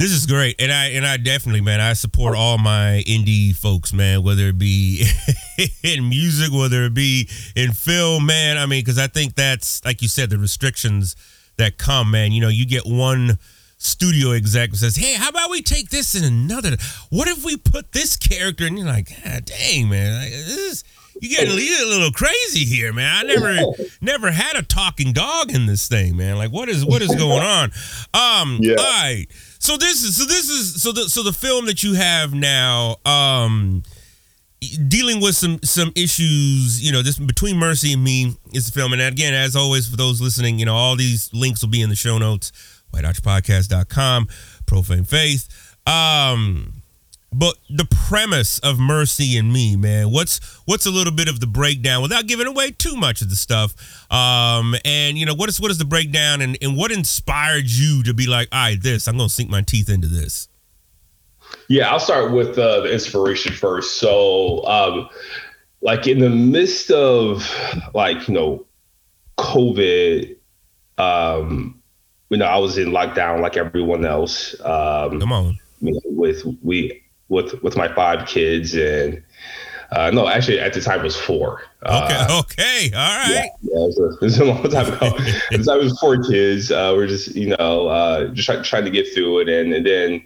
this is great, and I and I definitely, man, I support all my indie folks, man, whether it be [laughs] in music, whether it be in film, man. I mean, because I think that's like you said, the restrictions that come, man. You know, you get one studio exec says, "Hey, how about we take this in another? What if we put this character?" And you're like, ah, "Dang, man, like, this is." You getting a little crazy here, man. I never never had a talking dog in this thing, man. Like what is what is going on? Um yeah. all right. So this is so this is so the so the film that you have now um dealing with some some issues, you know, this between Mercy and me is the film. And again, as always, for those listening, you know, all these links will be in the show notes, whitearchpodcast.com, profane faith. Um but the premise of Mercy and Me, man, what's what's a little bit of the breakdown without giving away too much of the stuff? Um, and you know, what is what is the breakdown and, and what inspired you to be like, all right, this, I'm gonna sink my teeth into this? Yeah, I'll start with uh, the inspiration first. So um, like in the midst of like, you know, COVID, um, you know, I was in lockdown like everyone else. Um Come on. You know, with we with with my five kids and uh, no, actually, at the time it was four. Okay, uh, okay, [laughs] all right. Yeah, yeah it, was a, it, was a, long time ago. [laughs] at the time it was four kids. Uh, we're just, you know, uh, just try, trying to get through it, and, and then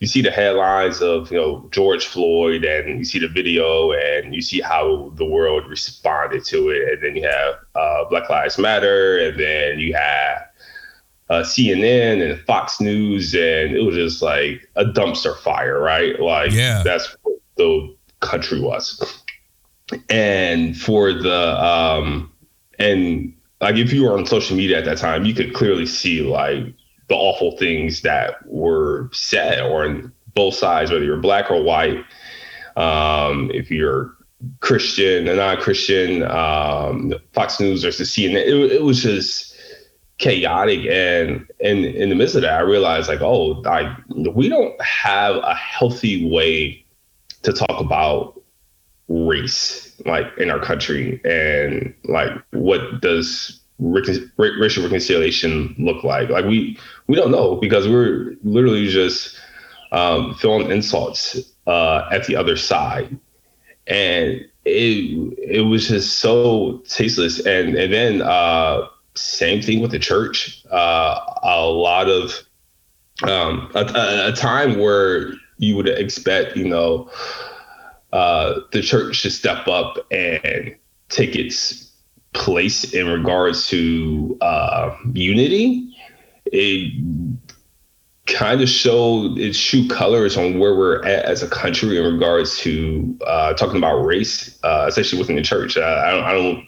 you see the headlines of you know George Floyd, and you see the video, and you see how the world responded to it, and then you have uh, Black Lives Matter, and then you have uh, CNN and Fox News, and it was just like a dumpster fire, right? Like, yeah, that's what the country was. And for the um, and like if you were on social media at that time, you could clearly see like the awful things that were said or on both sides, whether you're black or white. Um, if you're Christian and non-Christian, um, Fox News versus CNN, it, it was just chaotic. And, and in the midst of that, I realized like, oh, like we don't have a healthy way to talk about race like in our country and like what does racial reconciliation look like? Like we we don't know because we're literally just um, throwing insults uh, at the other side, and it it was just so tasteless. And and then uh, same thing with the church. Uh, a lot of um, a, a time where you would expect, you know, uh, the church to step up and take its place in regards to uh, unity. It kind of showed its true colors on where we're at as a country in regards to uh, talking about race, uh, especially within the church. I don't, I don't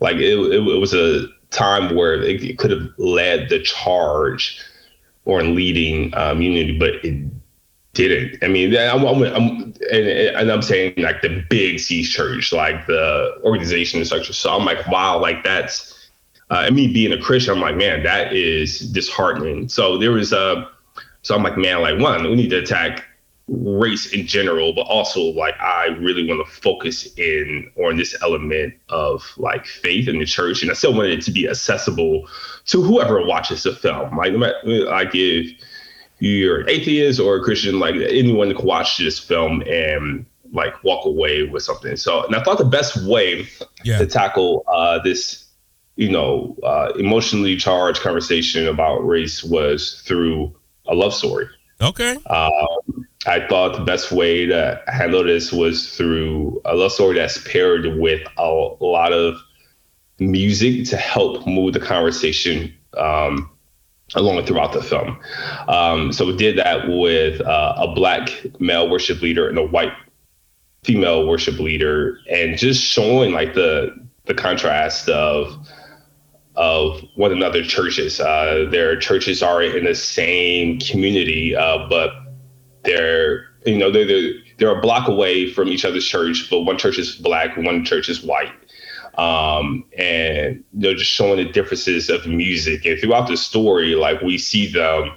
like it, it, it. was a time where it, it could have led the charge or in leading um, unity, but it didn't. I mean, I'm, I'm, I'm and, and, I'm saying like the big C church, like the organization and structure. So I'm like, wow, like that's. Uh, and me being a Christian, I'm like, man, that is disheartening. So there was a, uh, so I'm like, man, like one, we need to attack race in general, but also like I really want to focus in on this element of like faith in the church, and I still wanted it to be accessible to whoever watches the film. Like, like if you're an atheist or a Christian, like anyone can watch this film and like walk away with something. So, and I thought the best way yeah. to tackle uh, this, you know, uh, emotionally charged conversation about race was through a love story. Okay. Um, I thought the best way to handle this was through a love story that's paired with a lot of music to help move the conversation um, along throughout the film. Um, so we did that with uh, a black male worship leader and a white female worship leader, and just showing like the the contrast of of one another churches. Uh, their churches are in the same community, uh, but they're you know they're, they're they're a block away from each other's church, but one church is black, one church is white. Um, and know just showing the differences of music. And throughout the story like we see them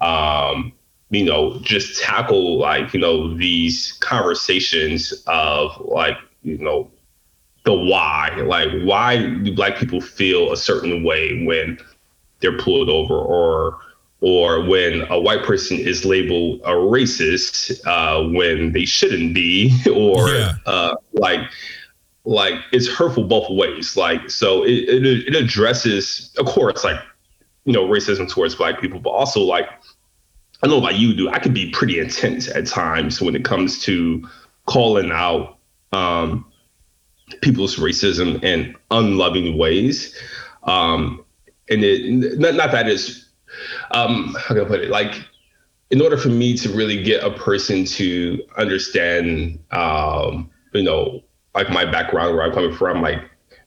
um, you know just tackle like you know these conversations of like you know the why. Like why do black people feel a certain way when they're pulled over or or when a white person is labeled a racist uh, when they shouldn't be [laughs] or yeah. uh, like like it's hurtful both ways. Like so, it, it it addresses, of course, like you know, racism towards black people, but also like I know about you, do I could be pretty intense at times when it comes to calling out um, people's racism in unloving ways. Um, and it not, not that is um, how can I put it like in order for me to really get a person to understand um, you know like my background where I'm coming from, like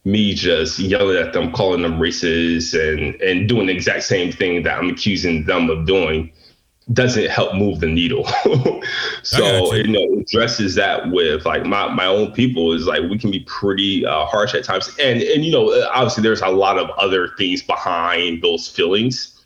me just yelling at them, calling them racist and and doing the exact same thing that I'm accusing them of doing doesn't help move the needle. [laughs] so you. you know, addresses that with like my my own people is like we can be pretty uh, harsh at times, and and you know obviously there's a lot of other things behind those feelings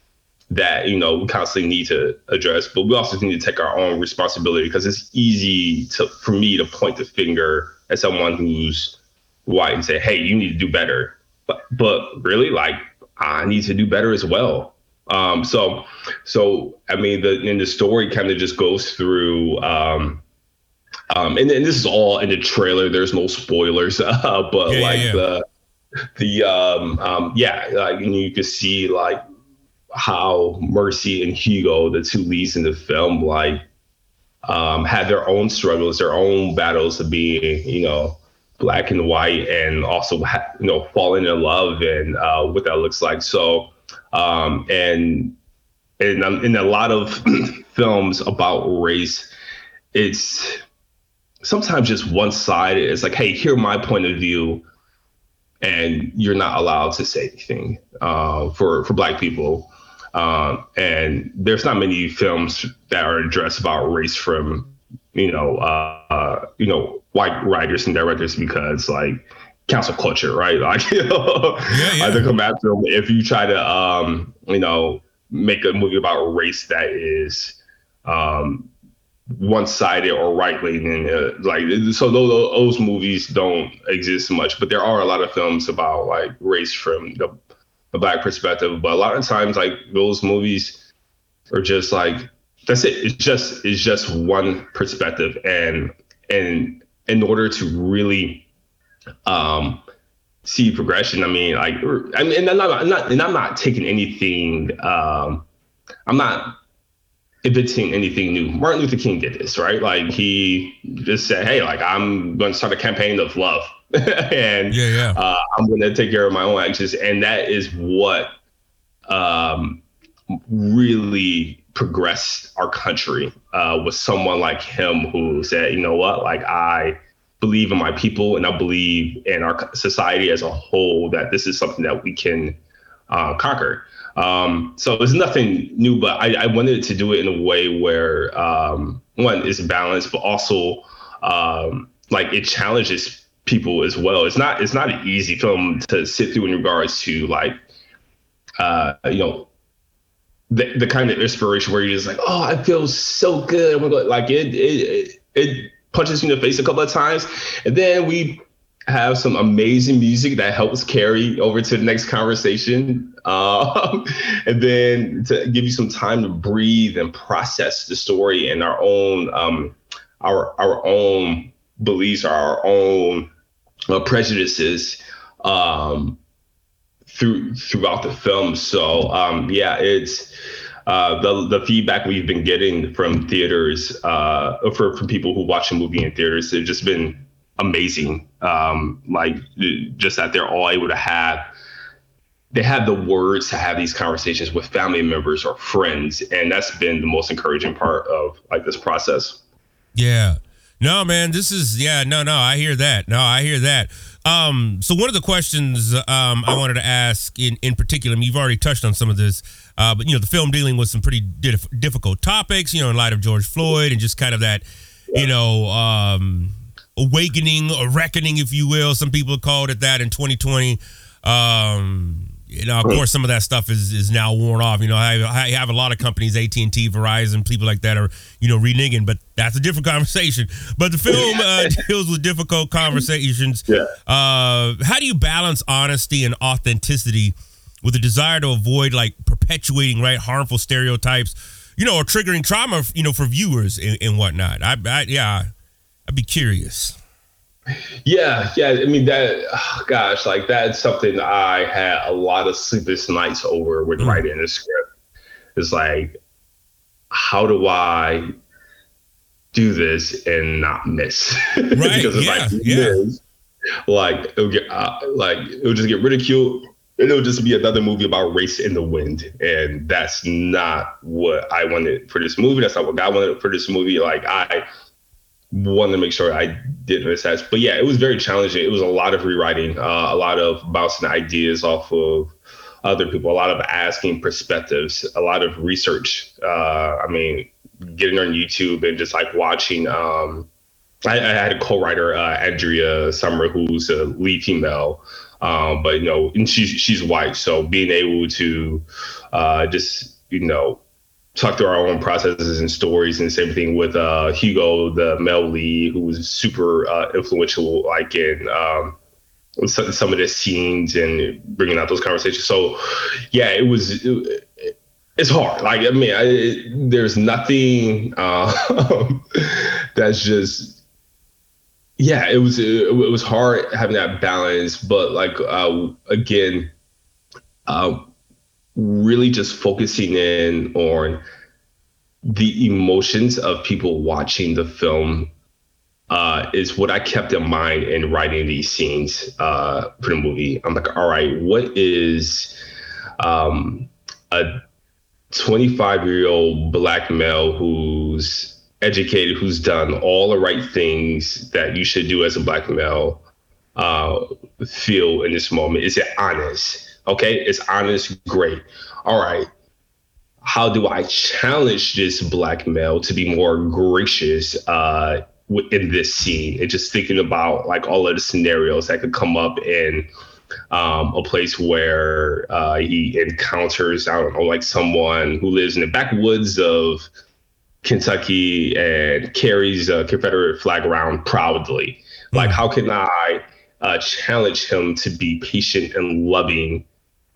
that you know we constantly need to address, but we also need to take our own responsibility because it's easy to for me to point the finger at someone who's white and say, "Hey, you need to do better." But but really, like I need to do better as well. Um, so, so I mean, the in the story kind of just goes through. Um, um, and, and this is all in the trailer. There's no spoilers, [laughs] uh, but Yeah, yeah, like yeah. the the um, um, yeah, like you can see like how Mercy and Hugo, the two leads in the film, like um, had their own struggles, their own battles of being, you know, black and white, and also ha- you know falling in love and uh, what that looks like. So, um, and and um, in a lot of [clears throat] films about race, it's sometimes just one side. It's like, hey, here my point of view, and you're not allowed to say anything uh, for for black people. Um, and there's not many films that are addressed about race from you know uh, you know white writers and directors because like cancel culture, right? [laughs] Like you know, Yeah, yeah. Come after them if you try to um, you know make a movie about race that is um, one-sided or right-leaning uh, like so those, those movies don't exist much but there are a lot of films about like race from the, the black perspective but a lot of times like those movies are just like that's it. It's just it's just one perspective. And and in order to really um see progression i mean like i mean and i'm not, I'm not and i'm not taking anything um i'm not inventing anything new. Martin Luther King did this, right? Like he just said, "Hey, like I'm going to start a campaign of love, [laughs] and Yeah, yeah. uh, I'm going to take care of my own actions." And that is what um, really progressed our country. Uh, was someone like him who said, "You know what? Like I." believe in my people and I believe in our society as a whole that this is something that we can uh, conquer. Um, so it's nothing new, but I, I wanted to do it in a way where um, one is balanced, but also um, like it challenges people as well. It's not it's not an easy film to sit through in regards to like uh, you know the, the kind of inspiration where you're just like, oh, I feel so good. Like it it it punches you in the face a couple of times, and then we have some amazing music that helps carry over to the next conversation. [laughs] Um, and then to give you some time to breathe and process the story and our own um, our our own beliefs, our own uh, prejudices um, through throughout the film. So um, yeah, it's uh, the the feedback we've been getting from theaters uh, for from people who watch the movie in theaters have just been amazing. Um, like just that they're all able to have they have the words to have these conversations with family members or friends, and that's been the most encouraging part of like this process. Yeah. No, man, this is yeah, no, no, I hear that. No, I hear that. Um, so one of the questions um I wanted to ask in in particular, I mean, you've already touched on some of this, uh, but you know, the film dealing with some pretty dif- difficult topics, you know, in light of George Floyd and just kind of that, you know, um awakening or reckoning, if you will. Some people called it that in 2020. Um, you know, of course, some of that stuff is is now worn off. You know, I, I have a lot of companies, AT and T, Verizon, people like that are you know reneging, but that's a different [laughs] conversation. But the film uh, [laughs] deals with difficult conversations. Yeah. Uh, how do you balance honesty and authenticity with a desire to avoid like perpetuating right harmful stereotypes, you know, or triggering trauma, you know, for viewers and, and whatnot? I, I yeah, I'd be curious. Yeah, yeah. I mean that. Oh, gosh, like that's something I had a lot of sleepless nights over with writing the script. It's like, how do I do this and not miss? [laughs] Right, because if yeah, I do yeah. miss, like it'll get uh, like it'll just get ridiculed. And it'll just be another movie about race in the wind, and that's not what I wanted for this movie. That's not what God wanted for this movie. Like I wanted to make sure I didn't miss. But yeah, it was very challenging. It was a lot of rewriting, uh, a lot of bouncing ideas off of other people, a lot of asking perspectives, a lot of research. Uh, I mean, getting on YouTube and just like watching. Um, I, I had a co-writer, uh, Andrea Summer, who's a lead female, um, but you know, and she's she's white, so being able to uh, just you know talk through our own processes and stories and same thing with uh, Hugo, the male lead, who was super uh, influential, like in um, some, of the scenes and bringing out those conversations. So, yeah, it was. It, it's hard. Like I mean, I, it, there's nothing uh, [laughs] that's just yeah. It was it, it, was hard having that balance, but like uh, again, uh, really just focusing in on the emotions of people watching the film uh, is what I kept in mind in writing these scenes uh, for the movie. I'm like, all right, what is um, a 25 year old black male who's educated, who's done all the right things that you should do as a black male uh, feel in this moment? Is it honest? Okay, it's honest, great. All right. How do I challenge this black male to be more gracious uh, in this scene? And just thinking about like all of the scenarios that could come up in um, a place where uh, he encounters, I don't know, like someone who lives in the backwoods of Kentucky and carries a Confederate flag around proudly. Like, how can I uh, challenge him to be patient and loving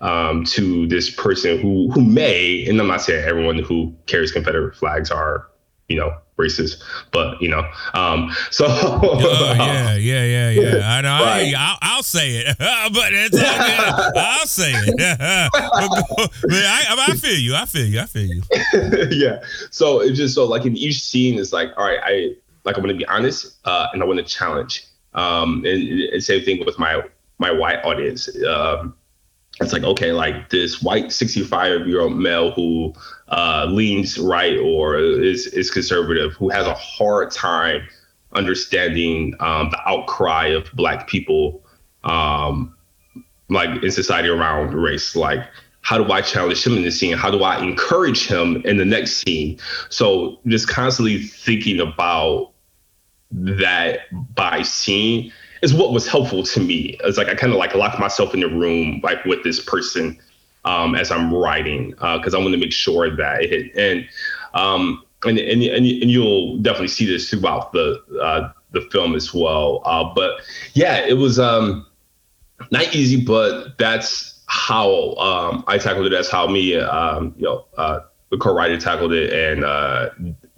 um, to this person who who may, and I'm not saying everyone who carries Confederate flags are, you know, racist, but you know, um, [laughs] so oh, yeah, yeah, yeah, yeah. [laughs] I know. Right. I, I'll, say it, [laughs] but it's. I'll say it. I, I feel you. I feel you. I feel you. yeah. So it's just so like in each scene it's like, all right, I like I'm gonna be honest, uh, and I want to challenge. Um, and, and same thing with my my white audience. Um, it's like okay like this white 65 year old male who uh, leans right or is is conservative who has a hard time understanding um, the outcry of black people um, like in society around race like how do I challenge him in the scene? How do I encourage him in the next scene? So just constantly thinking about that by scene is what was helpful to me. It's like I kind of like lock myself in the room like with this person um, as I'm writing because uh, I want to make sure that it. And um, and, and and and you'll definitely see this throughout the uh, the film as well. Uh, but yeah, it was um, not easy, but that's how um, I tackled it. That's how me, um, you know, uh, the co-writer tackled it, and uh,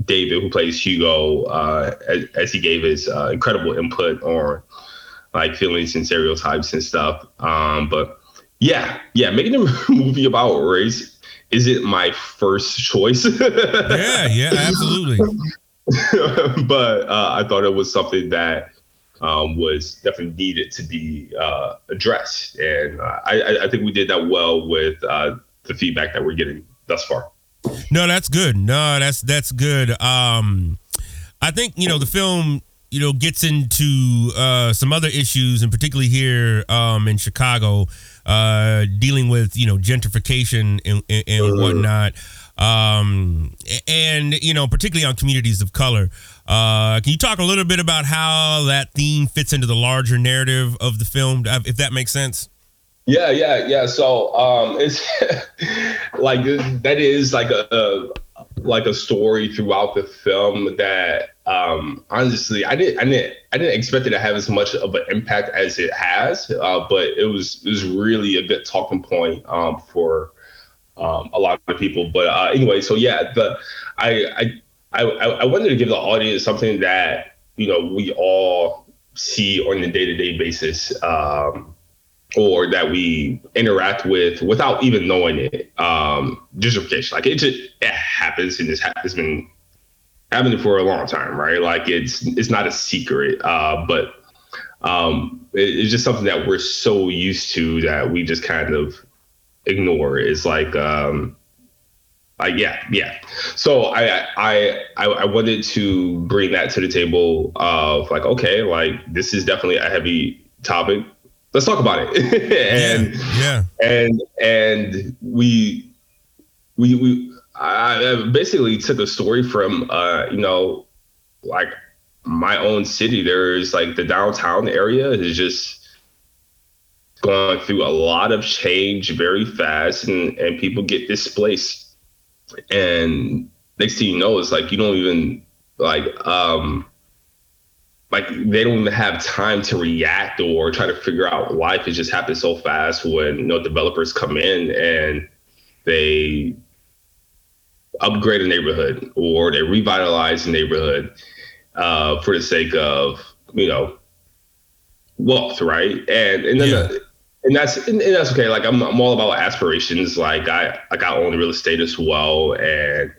David, who plays Hugo, uh, as, as, he gave his uh, incredible input on like feelings and stereotypes and stuff. Um, but yeah, yeah, making a [laughs] movie about race isn't my first choice. [laughs] yeah, yeah, absolutely. [laughs] but uh, I thought it was something that um, was definitely needed to be uh, addressed, and uh, I, I, think we did that well with uh, the feedback that we're getting thus far. No, that's good. No, that's that's good. Um, I think you know the film you know, gets into uh, some other issues, and particularly here um, in Chicago, uh, dealing with you know gentrification and, and, and uh-huh. whatnot, um, and you know, particularly on communities of color. Uh, can you talk a little bit about how that theme fits into the larger narrative of the film, if that makes sense? Yeah, yeah, yeah. So um, it's [laughs] like that is like a, a like a story throughout the film that um, honestly I didn't I didn't I didn't expect it to have as much of an impact as it has, uh, but it was it was really a good talking point um, for um, a lot of people. But uh, anyway, so yeah, the I I I I wanted to give the audience something that you know we all see on a day to day basis. Um, or that we interact with without even knowing it. Um, gentrification, like it just it happens, and it's, it's been happening for a long time, right? Like it's it's not a secret, uh, but um, it, it's just something that we're so used to that we just kind of ignore. It's like um, like yeah, yeah. So I, I I I wanted to bring that to the table of like, okay, like this is definitely a heavy topic let's talk about it. [laughs] and yeah, and and we we we I basically took a story from uh, you know, like my own city. There's like the downtown area is just going through a lot of change very fast and, and people get displaced. And next thing you know, it's like you don't even like um like they don't even have time to react or try to figure out life. It just happens so fast when you know developers come in and they upgrade a neighborhood or they revitalize a neighborhood uh, for the sake of you know wealth, right? And and then. Yeah. The, and that's and, and that's okay. Like I'm, I'm all about aspirations. Like I like I own real estate as well, and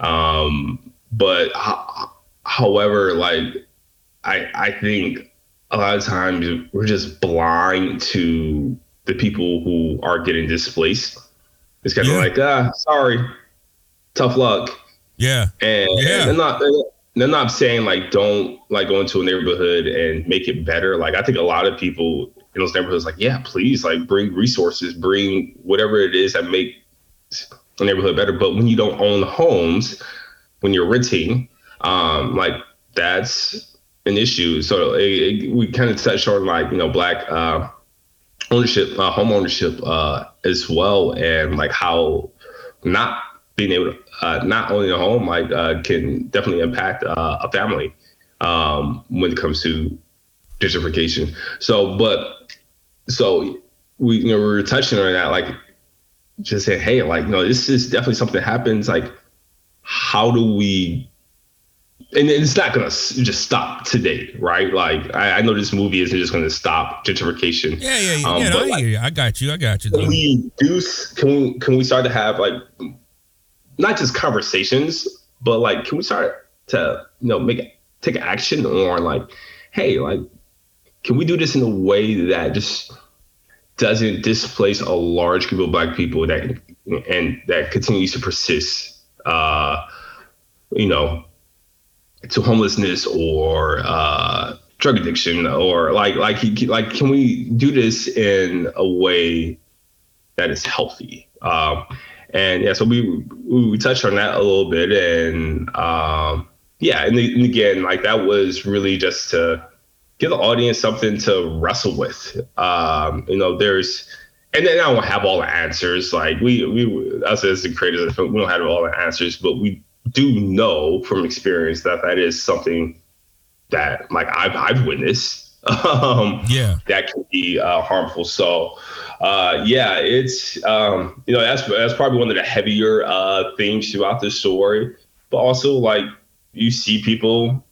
um, but ho- however, like I I think a lot of times we're just blind to the people who are getting displaced. It's kind of Yeah. like ah, sorry, tough luck, Yeah. and, Yeah. and they're not they're not saying like don't like go into a neighborhood and make it better. Like I think a lot of people in those neighborhoods like yeah, please like bring resources, bring whatever it is that make a neighborhood better. But when you don't own homes, when you're renting, um, like that's an issue. So it, it, we kind of touched on like you know black uh, ownership, uh, home ownership uh, as well, and like how not being able to uh, not owning a home like uh, can definitely impact uh, a family um, when it comes to gentrification. So, but so we you know we were touching on that like just say hey like no this is definitely something that happens like how do we and it's not gonna just stop today right like i, I know this movie isn't just gonna stop gentrification Yeah, yeah, yeah. Um, yeah no, I like, you. I got you. I got you. can we do can we can we start to have like not just conversations but like can we start to you know make take action on like hey like can we do this in a way that just doesn't displace a large group of black people that and that continues to persist uh you know to homelessness or uh drug addiction or like like like can we do this in a way that is healthy? Um and yeah so we we touched on that a little bit and um yeah and, and again like that was really just to give the audience something to wrestle with um you know there's and then I don't have all the answers. Like we, we, us as the creators of the film, we don't have all the answers, but we do know from experience that that is something that, like, I've, I've witnessed. Um, Yeah. that can be uh, harmful. So, uh, yeah, it's um, you know that's that's probably one of the heavier uh, themes throughout the story. But also, like you see people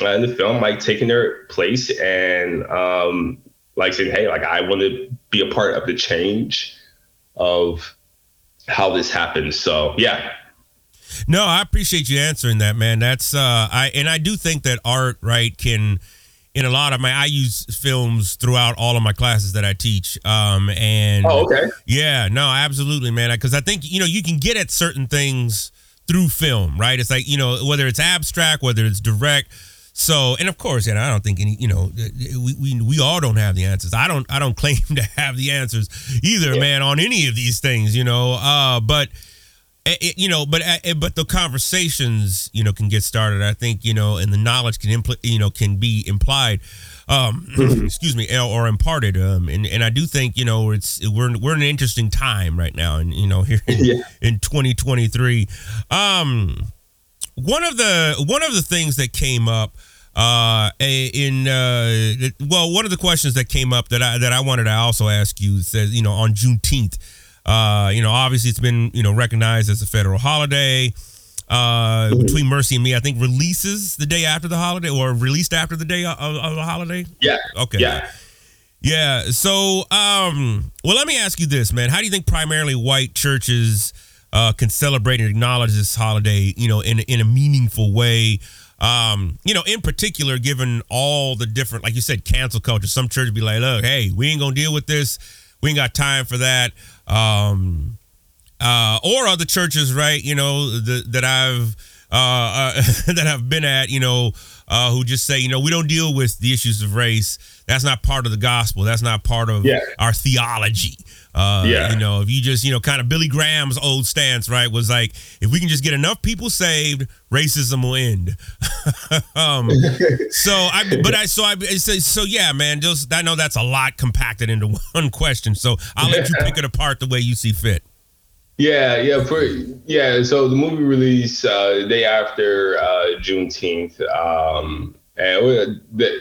uh, in the film like taking their place and um, like saying, "Hey, like I want to be a part of the change of how this happens." So, yeah, No, I appreciate you answering that, man. That's uh I and I do think that art, right, can in a lot of my I use films throughout all of my classes that I teach. Um and Oh, okay. Yeah, no, absolutely, man. Because I think, you know, you can get at certain things through film, right? It's like, you know, whether it's abstract, whether it's direct. So, and of course, and I don't think any, you know, we, we we all don't have the answers. I don't I don't [laughs] claim to have the answers either, man, on any of these things, you know. Uh, but it, it- you know, but uh, but the conversations, you know, can get started. I think, you know, and the knowledge can impl- you know, can be implied, um, [clears throat] excuse me, or imparted. Um, and and I do think, you know, it's we're we're in an interesting time right now, and you know, here in, [laughs] Yeah. in 2023. Um, one of the one of the things that came up uh in uh well one of the questions that came up that I that I wanted to also ask you says you know on Juneteenth uh you know obviously it's been you know recognized as a federal holiday uh between Mercy and Me I think releases the day after the holiday or released after the day of, of the holiday yeah, okay yeah. yeah. So, um, well, let me ask you this, man. How do you think primarily white churches uh, can celebrate and acknowledge this holiday, you know, in in a meaningful way? Um, you know, in particular, given all the different, like you said, cancel culture. Some churches be like, "Look, hey, we ain't gonna deal with this. We ain't got time for that." Um, uh, or other churches, right? You know, the, that I've uh, uh, [laughs] that I've been at, you know, uh, who just say, you know, we don't deal with the issues of race. That's not part of the gospel. That's not part of Yeah. our theology. Uh, Yeah. You know, if you just, you know, kind of Billy Graham's old stance, right, was like, if we can just get enough people saved, racism will end. [laughs] um, so I, but I, so I, so, so yeah, man, just I know that's a lot compacted into [laughs] one question. So I'll let you pick it apart the way you see fit. Yeah, yeah, for yeah. So the movie released uh, the day after uh, Juneteenth, um, and we- the,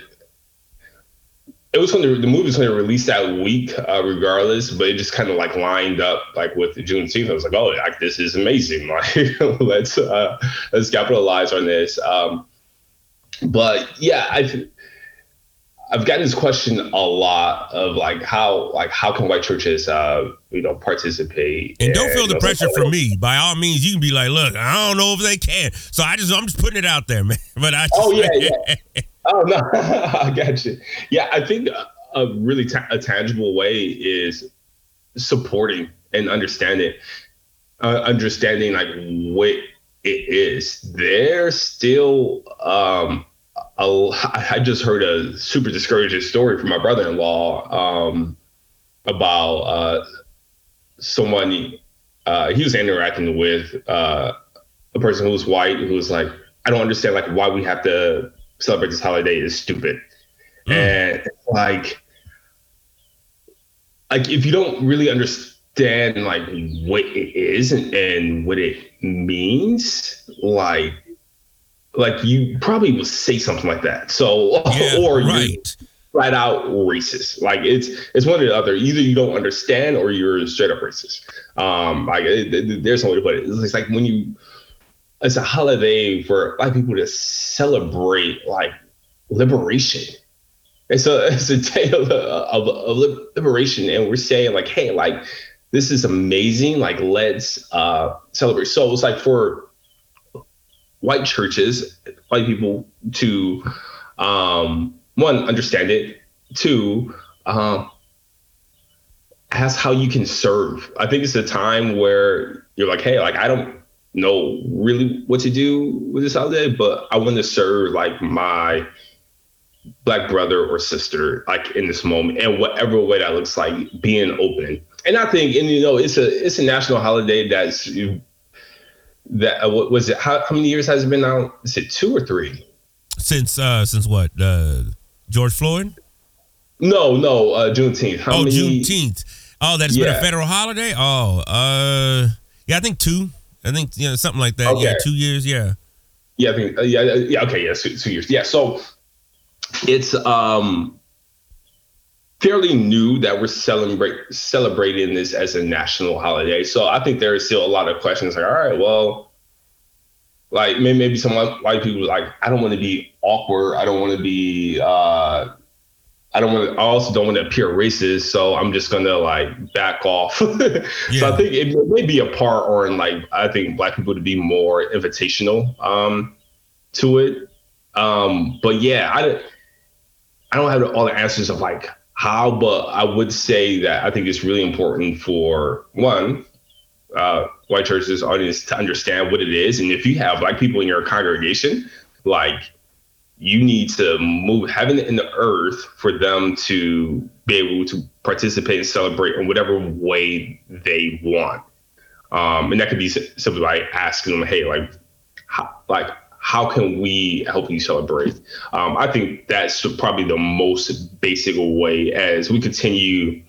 it was when the, the movie was going to release that week, uh, regardless. But it just kind of like lined up like with June Juneteenth. I was like, oh, like this is amazing. [laughs] Like let's uh, let's capitalize on this. Um, but yeah, i've I've gotten this question a lot of like how like how can white churches uh you know participate and don't feel the pressure from me by all means you can be like look I don't know if they can so I just I'm just putting it out there man [laughs] but I just, oh yeah, yeah. [laughs] oh no. [laughs] I got you. Yeah I think a really ta- a tangible way is supporting and understanding uh, understanding like what it is. They're still um I just heard a super discouraging story from my brother-in-law um, about uh, someone uh, he was interacting with uh, a person who was white who was like, I don't understand like why we have to celebrate this holiday is stupid, mm. and like, like if you don't really understand like what it is and, and what it means, like like you probably will say something like that. So yeah, [laughs] or right. you flat out racist. Like it's it's one or the other. Either you don't understand or you're straight up racist. Um, like it, it, there's no way to put it. It's like when you it's a holiday for black people to celebrate like liberation. It's a [laughs] it's a day of, of, of liberation, and we're saying like, hey, like this is amazing. Like let's uh celebrate. So it's like for white churches, white people to um, one understand it, two um, ask how you can serve. I think it's a time where you're like, hey, like I don't know really what to do with this holiday, but I want to serve like my black brother or sister like in this moment and whatever way that looks like being open and i think and you know it's a it's a national holiday that's that uh, what was it? How, how many years has it been now? Is it two or three? Since uh since what? Uh George Floyd? No, no, uh Juneteenth. How oh, many... Juneteenth. Oh, that's yeah. been a federal holiday? Oh, uh yeah, I think two. I think you know something like that. Okay. Yeah, two years, yeah. Yeah, I think uh, yeah, uh, yeah, okay, yeah, two, two years. Yeah, so it's um fairly new that we're celebrate, celebrating this as a national holiday. So I think there is still a lot of questions like, all right, well, like maybe, maybe some white people like, I don't want to be awkward. I don't want to be, uh, I don't want to, I also don't want to appear racist. So I'm just going to like back off. yeah. [laughs] So I think it may be a part or in like, I think black people to be more invitational um, to it. Um, but yeah, I, I don't have all the answers of like how, but I would say that I think it's really important for one, uh, white churches audience to understand what it is. And if you have black people in your congregation, like you need to move heaven and the earth for them to be able to participate and celebrate in whatever way they want. Um, and that could be simply by asking them, hey, like, how, like, how can we help you celebrate? Um, I think that's probably the most basic way as we continue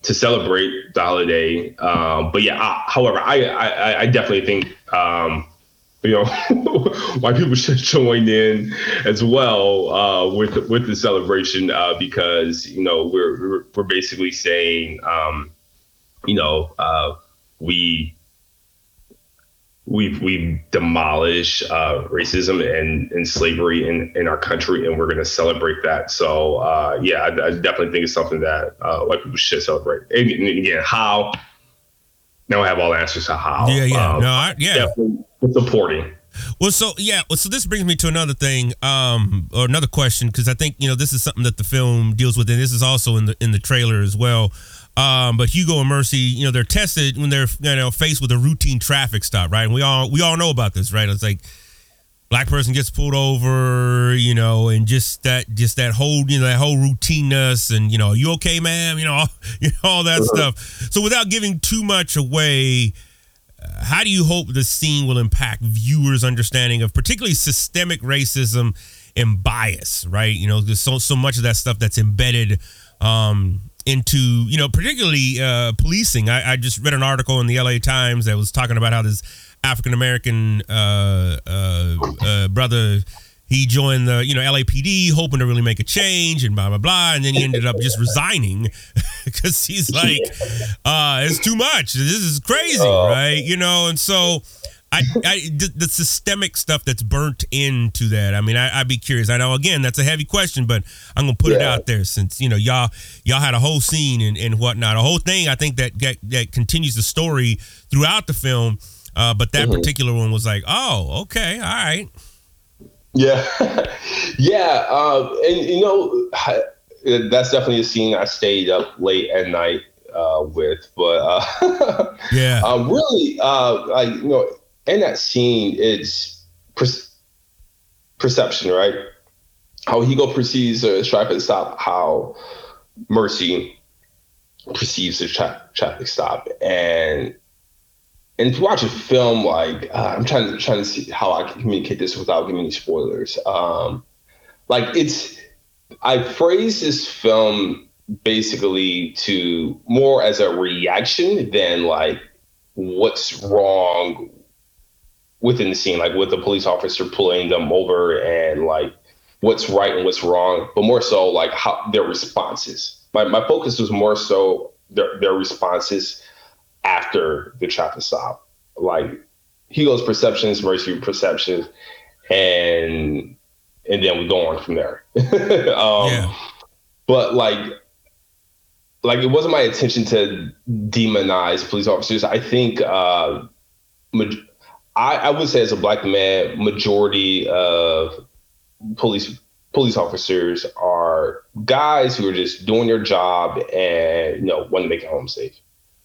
to celebrate the holiday. Um, but yeah, I, however, I, I, I definitely think um, you know [laughs] white people should [laughs] join in as well uh, with with the celebration uh, because you know we're we're basically saying um, you know uh, we we've we've demolished uh, racism and, and slavery in, in our country, and we're going to celebrate that. So uh, yeah, I, I, definitely think it's something that uh, white people should celebrate. And, and again, how? Now I have all the answers to how. Yeah, yeah, um, no, I, yeah, supporting. Well, so yeah, well, so this brings me to another thing, um, or another question, because I think you know this is something that the film deals with, and this is also in the in the trailer as well. Um, but Hugo and Mercy, you know, they're tested when they're you know faced with a routine traffic stop, right? And we all we all know about this, right? It's like black person gets pulled over, you know, and just that just that whole you know that whole routineness, and you know, you okay, ma'am? You know, all, [laughs] you know, all that uh-huh. stuff. So without giving too much away. Uh, how do you hope the scene will impact viewers' understanding of particularly systemic racism and bias, right? You know, there's so so much of that stuff that's embedded um, into you know particularly uh, policing. I, I, just read an article in the L.A. Times that was talking about how this African American uh, uh, uh, brother he joined the you know LAPD hoping to really make a change and blah blah blah, and then he ended up just resigning [laughs] because he's like, uh, it's too much. This is crazy, uh, right? You know, and so. I, I the, the, systemic stuff that's burnt into that. I mean, I, would be curious. I know again that's a heavy question, but I'm gonna put yeah. it out there since you know y'all y'all had a whole scene and, and whatnot, a whole thing. I think that that, that continues the story throughout the film. Uh, but that mm-hmm. particular one was like, oh, okay, all right. Yeah, [laughs] yeah, uh, and you know [laughs] that's definitely a scene I stayed up late at night uh, with, but uh, [laughs] yeah, um, really, uh, like you know, in that scene, it's per- perception, right? How Hugo perceives a traffic stop, how Mercy perceives a tra- traffic stop, and and if you watch a film like uh, I'm trying to trying to see how I can communicate this without giving any spoilers. Um, like it's I phrase this film basically to more as a reaction than like what's wrong within the scene, like with the police officer pulling them over and like what's right and what's wrong, but more so like how their responses. My my focus was more so their their responses after the traffic stop. Like Hugo's perceptions, versus perceptions, and and then we go on from there. [laughs] um, yeah. But like, like it wasn't my intention to demonize police officers. I think uh, I, I would say as a black man, majority of police police officers are guys who are just doing their job and you know want to make it home safe.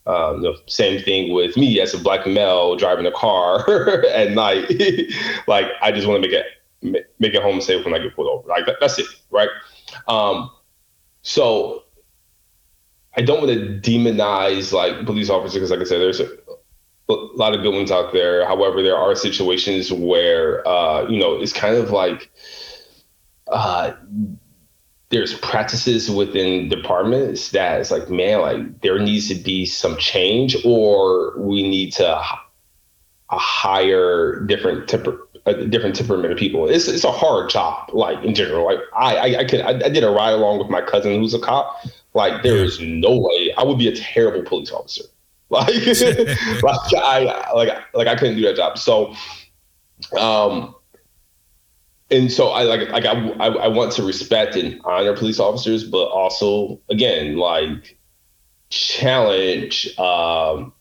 Um, the same thing with me as a black male driving a car [laughs] at night. [laughs] like I just want to make it make it home safe when I get pulled over. Like that, that's it, right? Um, so I don't want to demonize like police officers because, like I said, there's a, a, lot of good ones out there. However, there are situations where uh, you know it's kind of like uh, there's practices within departments that it's like, man, like there needs to be some change, or we need to hire different temper, different temperament of people. It's it's a hard job, like in general. Like I I, I could I, I did a ride along with my cousin who's a cop. Like there is no way I would be a terrible police officer. [laughs] Like [laughs] like I like like I couldn't do that job. So um and so I like like I, I, I want to respect and honor police officers, but also again like challenge um,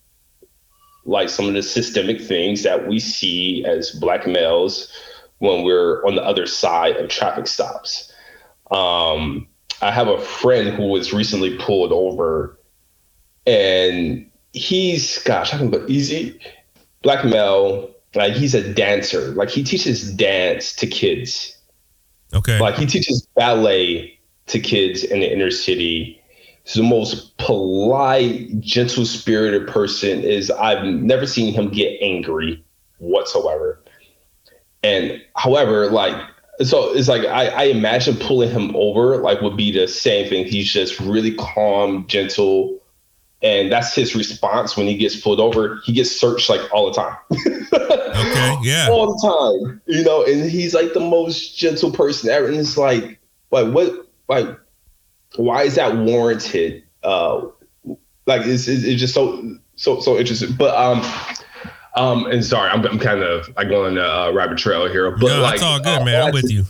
like some of the systemic things that we see as black males when we're on the other side of traffic stops. Um, I have a friend who was recently pulled over, and he's gosh, I can but easy black male like he's a dancer. Like he teaches dance to kids. Okay. Like he teaches ballet to kids in the inner city. He's the most polite, gentle spirited person is I've never seen him get angry whatsoever. And however, like so it's like I, I imagine pulling him over like would be the same thing. He's just really calm, gentle, and that's his response when he gets pulled over. He gets searched like all the time. okay, [laughs] yeah, all the time. You know, and he's like the most gentle person ever. And it's like, like what, like, why is that warranted? Uh, like it's, it's, it's just so so so interesting. But um, um, and sorry, I'm, I'm kind of like going on a uh, rabbit trail here, but no, like, it's all good, uh, man. I'm with you.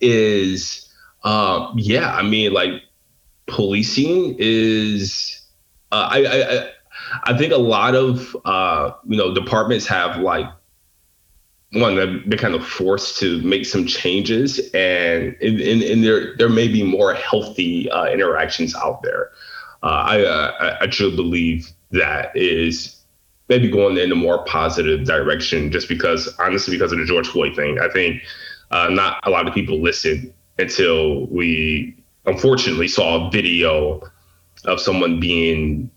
Is um, yeah, I mean, like policing is uh, I, I I think a lot of uh, you know departments have like one they're kind of forced to make some changes and and, and there there may be more healthy uh, interactions out there. Uh, I, uh, I truly believe that is maybe going in a more positive direction just because honestly because of the George Floyd thing. I think uh, not a lot of people listened until we unfortunately saw a video of someone being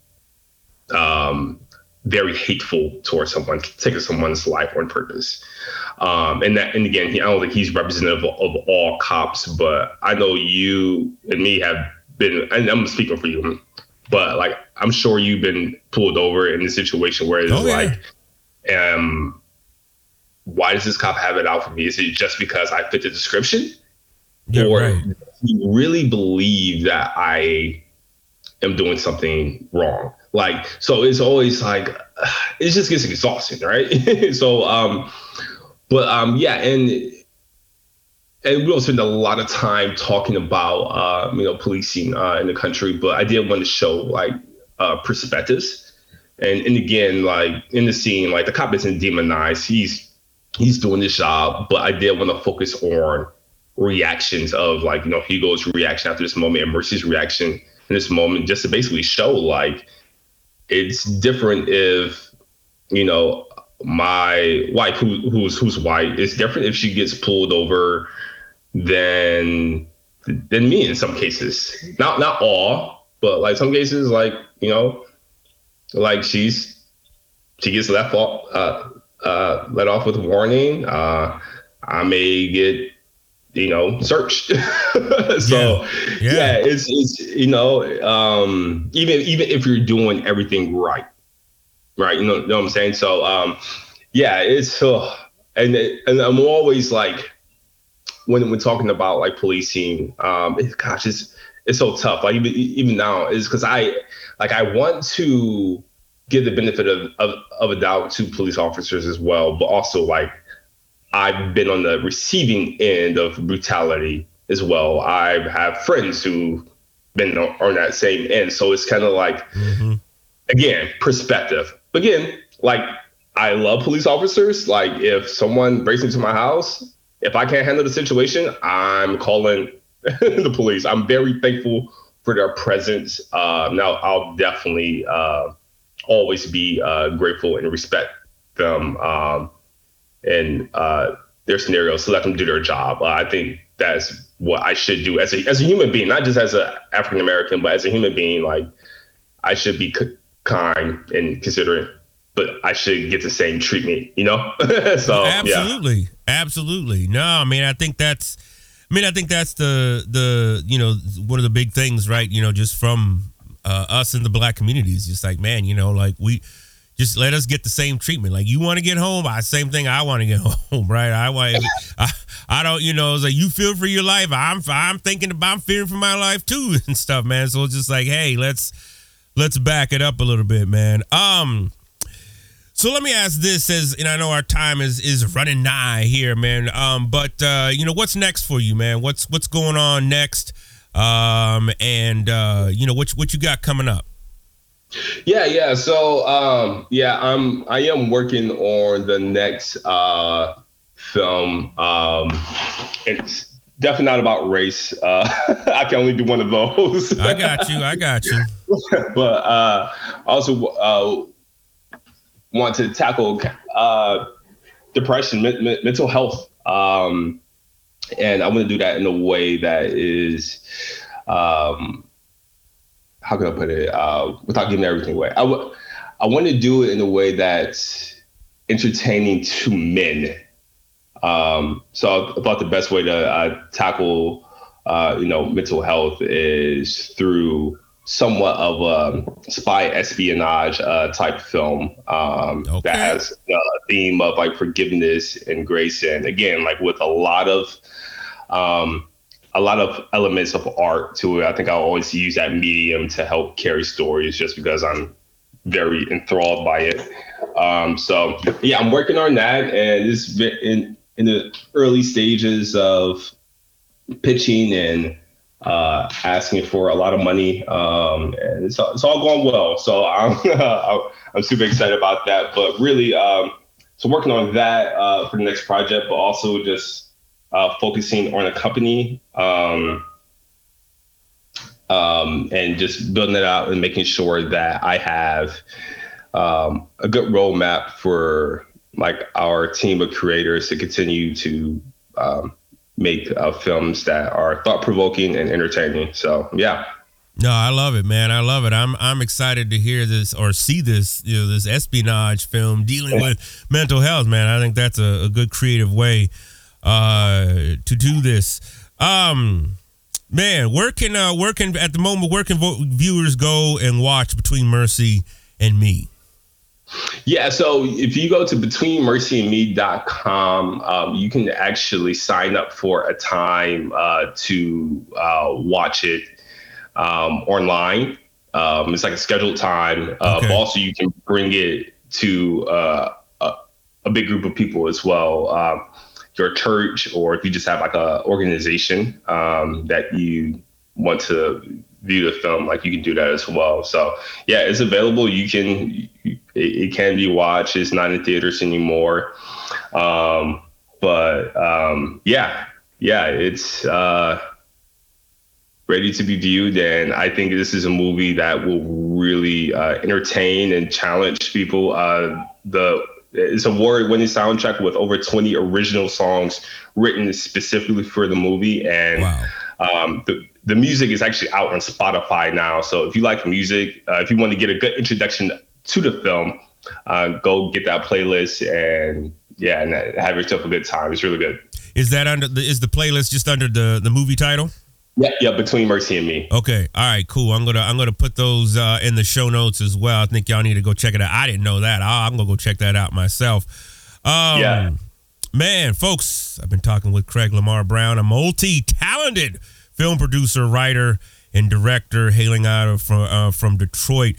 um, very hateful towards someone, taking someone's life on purpose. Um, and that, and again, he, I don't think he's representative of, of, all cops, but I know you and me have been, and I'm speaking for you, but like I'm sure you've been pulled over in a situation where it's oh, yeah. like, um, why does this cop have it out for me? Is it just because I fit the description? Yeah, or right. Really believe that I am doing something wrong? Like, so it's always like, [sighs] it just gets exhausting, right? [laughs] so, um, but um, yeah, and and we don't spend a lot of time talking about uh, you know policing uh, in the country, but I did want to show like uh, perspectives, and and again like in the scene, like the cop isn't demonized. He's he's doing his job, but I did want to focus on reactions of like you know Hugo's reaction after this moment and Mercy's reaction in this moment, just to basically show like it's different if you know my wife who, who's who's white it's different if she gets pulled over than than me in some cases. Not not all but like some cases like you know like she's she gets left off uh uh let off with warning. Uh i may get you know searched [laughs] so Yeah. yeah. Yeah. it's it's you know um even even if you're doing everything right right you know, know what i'm saying so um yeah it's uh, and and i'm always like when we're talking about like policing um it, gosh it's it's so tough like even even now is because i like i want to give the benefit of, of of a doubt to police officers as well but also like I've been on the receiving end of brutality as well. I have friends who've been on, on that same end. So it's kind of like, again, perspective. Again, like I love police officers. Like if someone breaks into my house, if I can't handle the situation, I'm calling [laughs] the police. I'm very thankful for their presence. Uh, now I'll definitely uh, always be uh, grateful and respect them. Um, and uh, their scenarios to let them do their job. Uh, I think that's what I should do as a as a human being, not just as an African American, but as a human being. Like I should be c- kind and considerate, but I should get the same treatment. You know? [laughs] so yeah. absolutely absolutely no i mean i think that's i mean i think that's the the you know one of the big things right you know just from uh, us in the black communities just like man you know like we just let us get the same treatment like you want to get home i same thing i want to get [laughs] home right i want I, I don't you know it's like you feel for your life i'm i'm thinking about i'm fearing for my life too [laughs] and stuff man so it's just like hey let's let's back it up a little bit man um so let me ask this as and I know our time is is running nigh here, man. Um, but uh, you know, what's next for you, man? What's what's going on next? Um, and uh, you know, what what you got coming up? Yeah, yeah. So um, yeah, I'm I am working on the next uh, film. Um, it's definitely not about race. Uh, [laughs] I can only do one of those. I got you. I got you. [laughs] but uh, also uh, want to tackle uh, depression, men- men- mental health, um, and I want to do that in a way that is, um, how can I put it, uh, without giving everything away. I, w- I want to do it in a way that's entertaining to men. Um, so I thought the best way to uh, tackle, uh, you know, mental health is through somewhat of a spy espionage uh, type film um, Okay. that has a theme of like forgiveness and grace, and again, like with a lot of um, a lot of elements of art to it. I think I always use that medium to help carry stories, just because I'm very enthralled by it. Um, so yeah, I'm working on that, and it's in in the early stages of pitching and uh, asking for a lot of money, um, and it's, it's all going well. So [laughs] I'm I'm super excited about that. But really, um, so working on that uh, for the next project, but also just uh, focusing on a company. Um, um, and just building it out and making sure that I have um, a good roadmap for like our team of creators to continue to um, make uh, films that are thought provoking and entertaining. So yeah. No, I love it, man. I love it. I'm I'm excited to hear this or see this, you know, this espionage film dealing with mental health, man. I think that's a, a good creative way uh to do this. Um man, where can uh where can at the moment where can vo- viewers go and watch between Mercy and me? Yeah, so if you go to betweenmercyandme.com, um, you can actually sign up for a time uh, to uh, watch it um, online. Um, it's like a scheduled time. Uh, Okay. Also, you can bring it to uh, a, a big group of people as well. Your church, or if you just have like a organization um, that you want to view the film, like you can do that as well. So yeah, it's available. You can it, it can be watched. It's not in theaters anymore. Um, but um, yeah, yeah, it's uh, ready to be viewed, and I think this is a movie that will really uh, entertain and challenge people. Uh, the it's a award-winning soundtrack with over 20 original songs written specifically for the movie, and Wow. um, the the music is actually out on Spotify now. So if you like music, uh, if you want to get a good introduction to the film, uh, go get that playlist and yeah, and have yourself a good time. It's really good. Is that under the is the playlist just under the the movie title? Yeah, yeah. Between Mercy and Me. Okay. All right. Cool. I'm gonna I'm gonna put those uh, in the show notes as well. I think y'all need to go check it out. I didn't know that. I, I'm gonna go check that out myself. Um, Yeah. Man, folks, I've been talking with Craig Lamar Brown, a multi-talented film producer, writer, and director hailing out of from uh, from Detroit.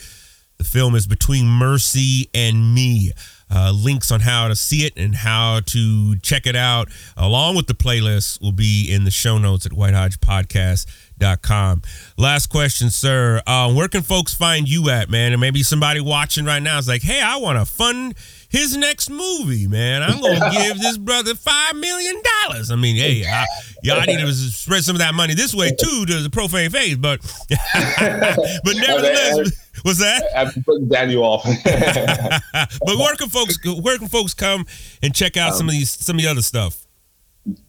The film is Between Mercy and Me. Uh, links on how to see it and how to check it out, along with the playlist, will be in the show notes at whitehodgepodcast.com. Last question, sir. Uh, where can folks find you at, man? And maybe somebody watching right now is like, hey, I want to fund his next movie, man. I'm going [laughs] to give this brother $5 million. I mean, hey, I, y'all need to spread some of that money this way, too, to the profane faith. But, [laughs] but [laughs] nevertheless, what's that? After putting Daniel off. but where can folks where can folks come and check out some of these some of the other stuff?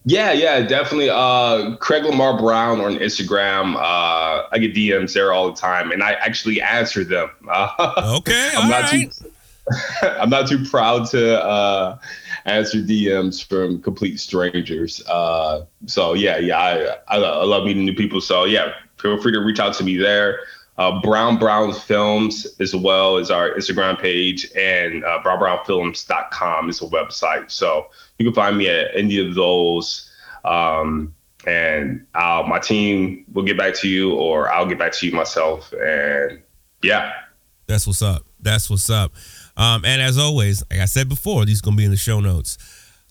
Yeah, yeah, definitely. Uh, Craig Lamar Brown on Instagram. Uh, I get DMs there all the time, and I actually answer them. Uh, Okay, I'm all not right. too. [laughs] I'm not too proud to uh, answer DMs from complete strangers. Uh, so yeah, yeah, I, I I love meeting new people. So yeah, feel free to reach out to me there. Uh, Brown Brown Films as well as our Instagram page and uh, brownbrownfilms.com is a website. So you can find me at any of those. Um, and I'll, my team will get back to you or I'll get back to you myself. And yeah, That's what's up. That's what's up. Um, and as always, like I said before, these gonna be in the show notes.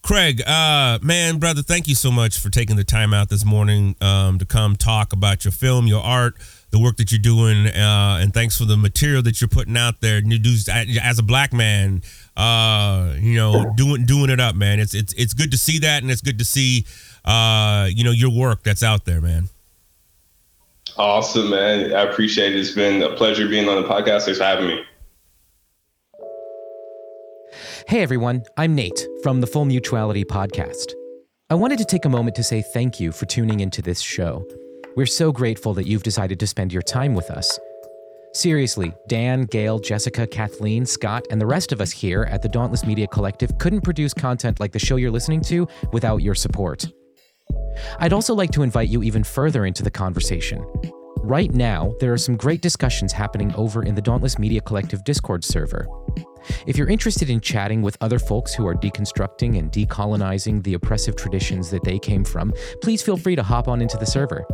Craig, uh, man, brother, thank you so much for taking the time out this morning um, to come talk about your film, your art, the work that you're doing, uh, and thanks for the material that you're putting out there. You do as a black man, uh, you know, doing doing it up, man. It's it's it's good to see that, and it's good to see, uh, you know, your work that's out there, man. Awesome, man. I appreciate it. It's been a pleasure being on the podcast. Thanks for having me. Hey everyone, I'm Nate from the Full Mutuality Podcast. I wanted to take a moment to say thank you for tuning into this show. We're so grateful that you've decided to spend your time with us. Seriously, Dan, Gail, Jessica, Kathleen, Scott, and the rest of us here at the Dauntless Media Collective couldn't produce content like the show you're listening to without your support. I'd also like to invite you even further into the conversation. Right now, there are some great discussions happening over in the Dauntless Media Collective Discord server. If you're interested in chatting with other folks who are deconstructing and decolonizing the oppressive traditions that they came from, please feel free to hop on into the server.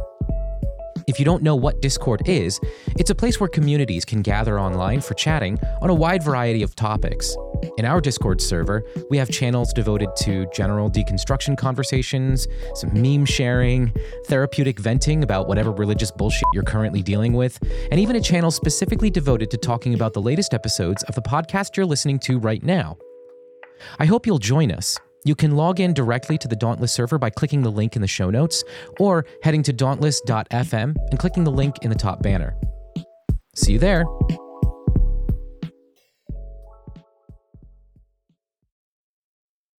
If you don't know what Discord is, it's a place where communities can gather online for chatting on a wide variety of topics. In our Discord server, we have channels devoted to general deconstruction conversations, some meme sharing, therapeutic venting about whatever religious bullshit you're currently dealing with, and even a channel specifically devoted to talking about the latest episodes of the podcast you're listening to right now. I hope you'll join us. You can log in directly to the Dauntless server by clicking the link in the show notes or heading to dauntless.fm and clicking the link in the top banner. See you there.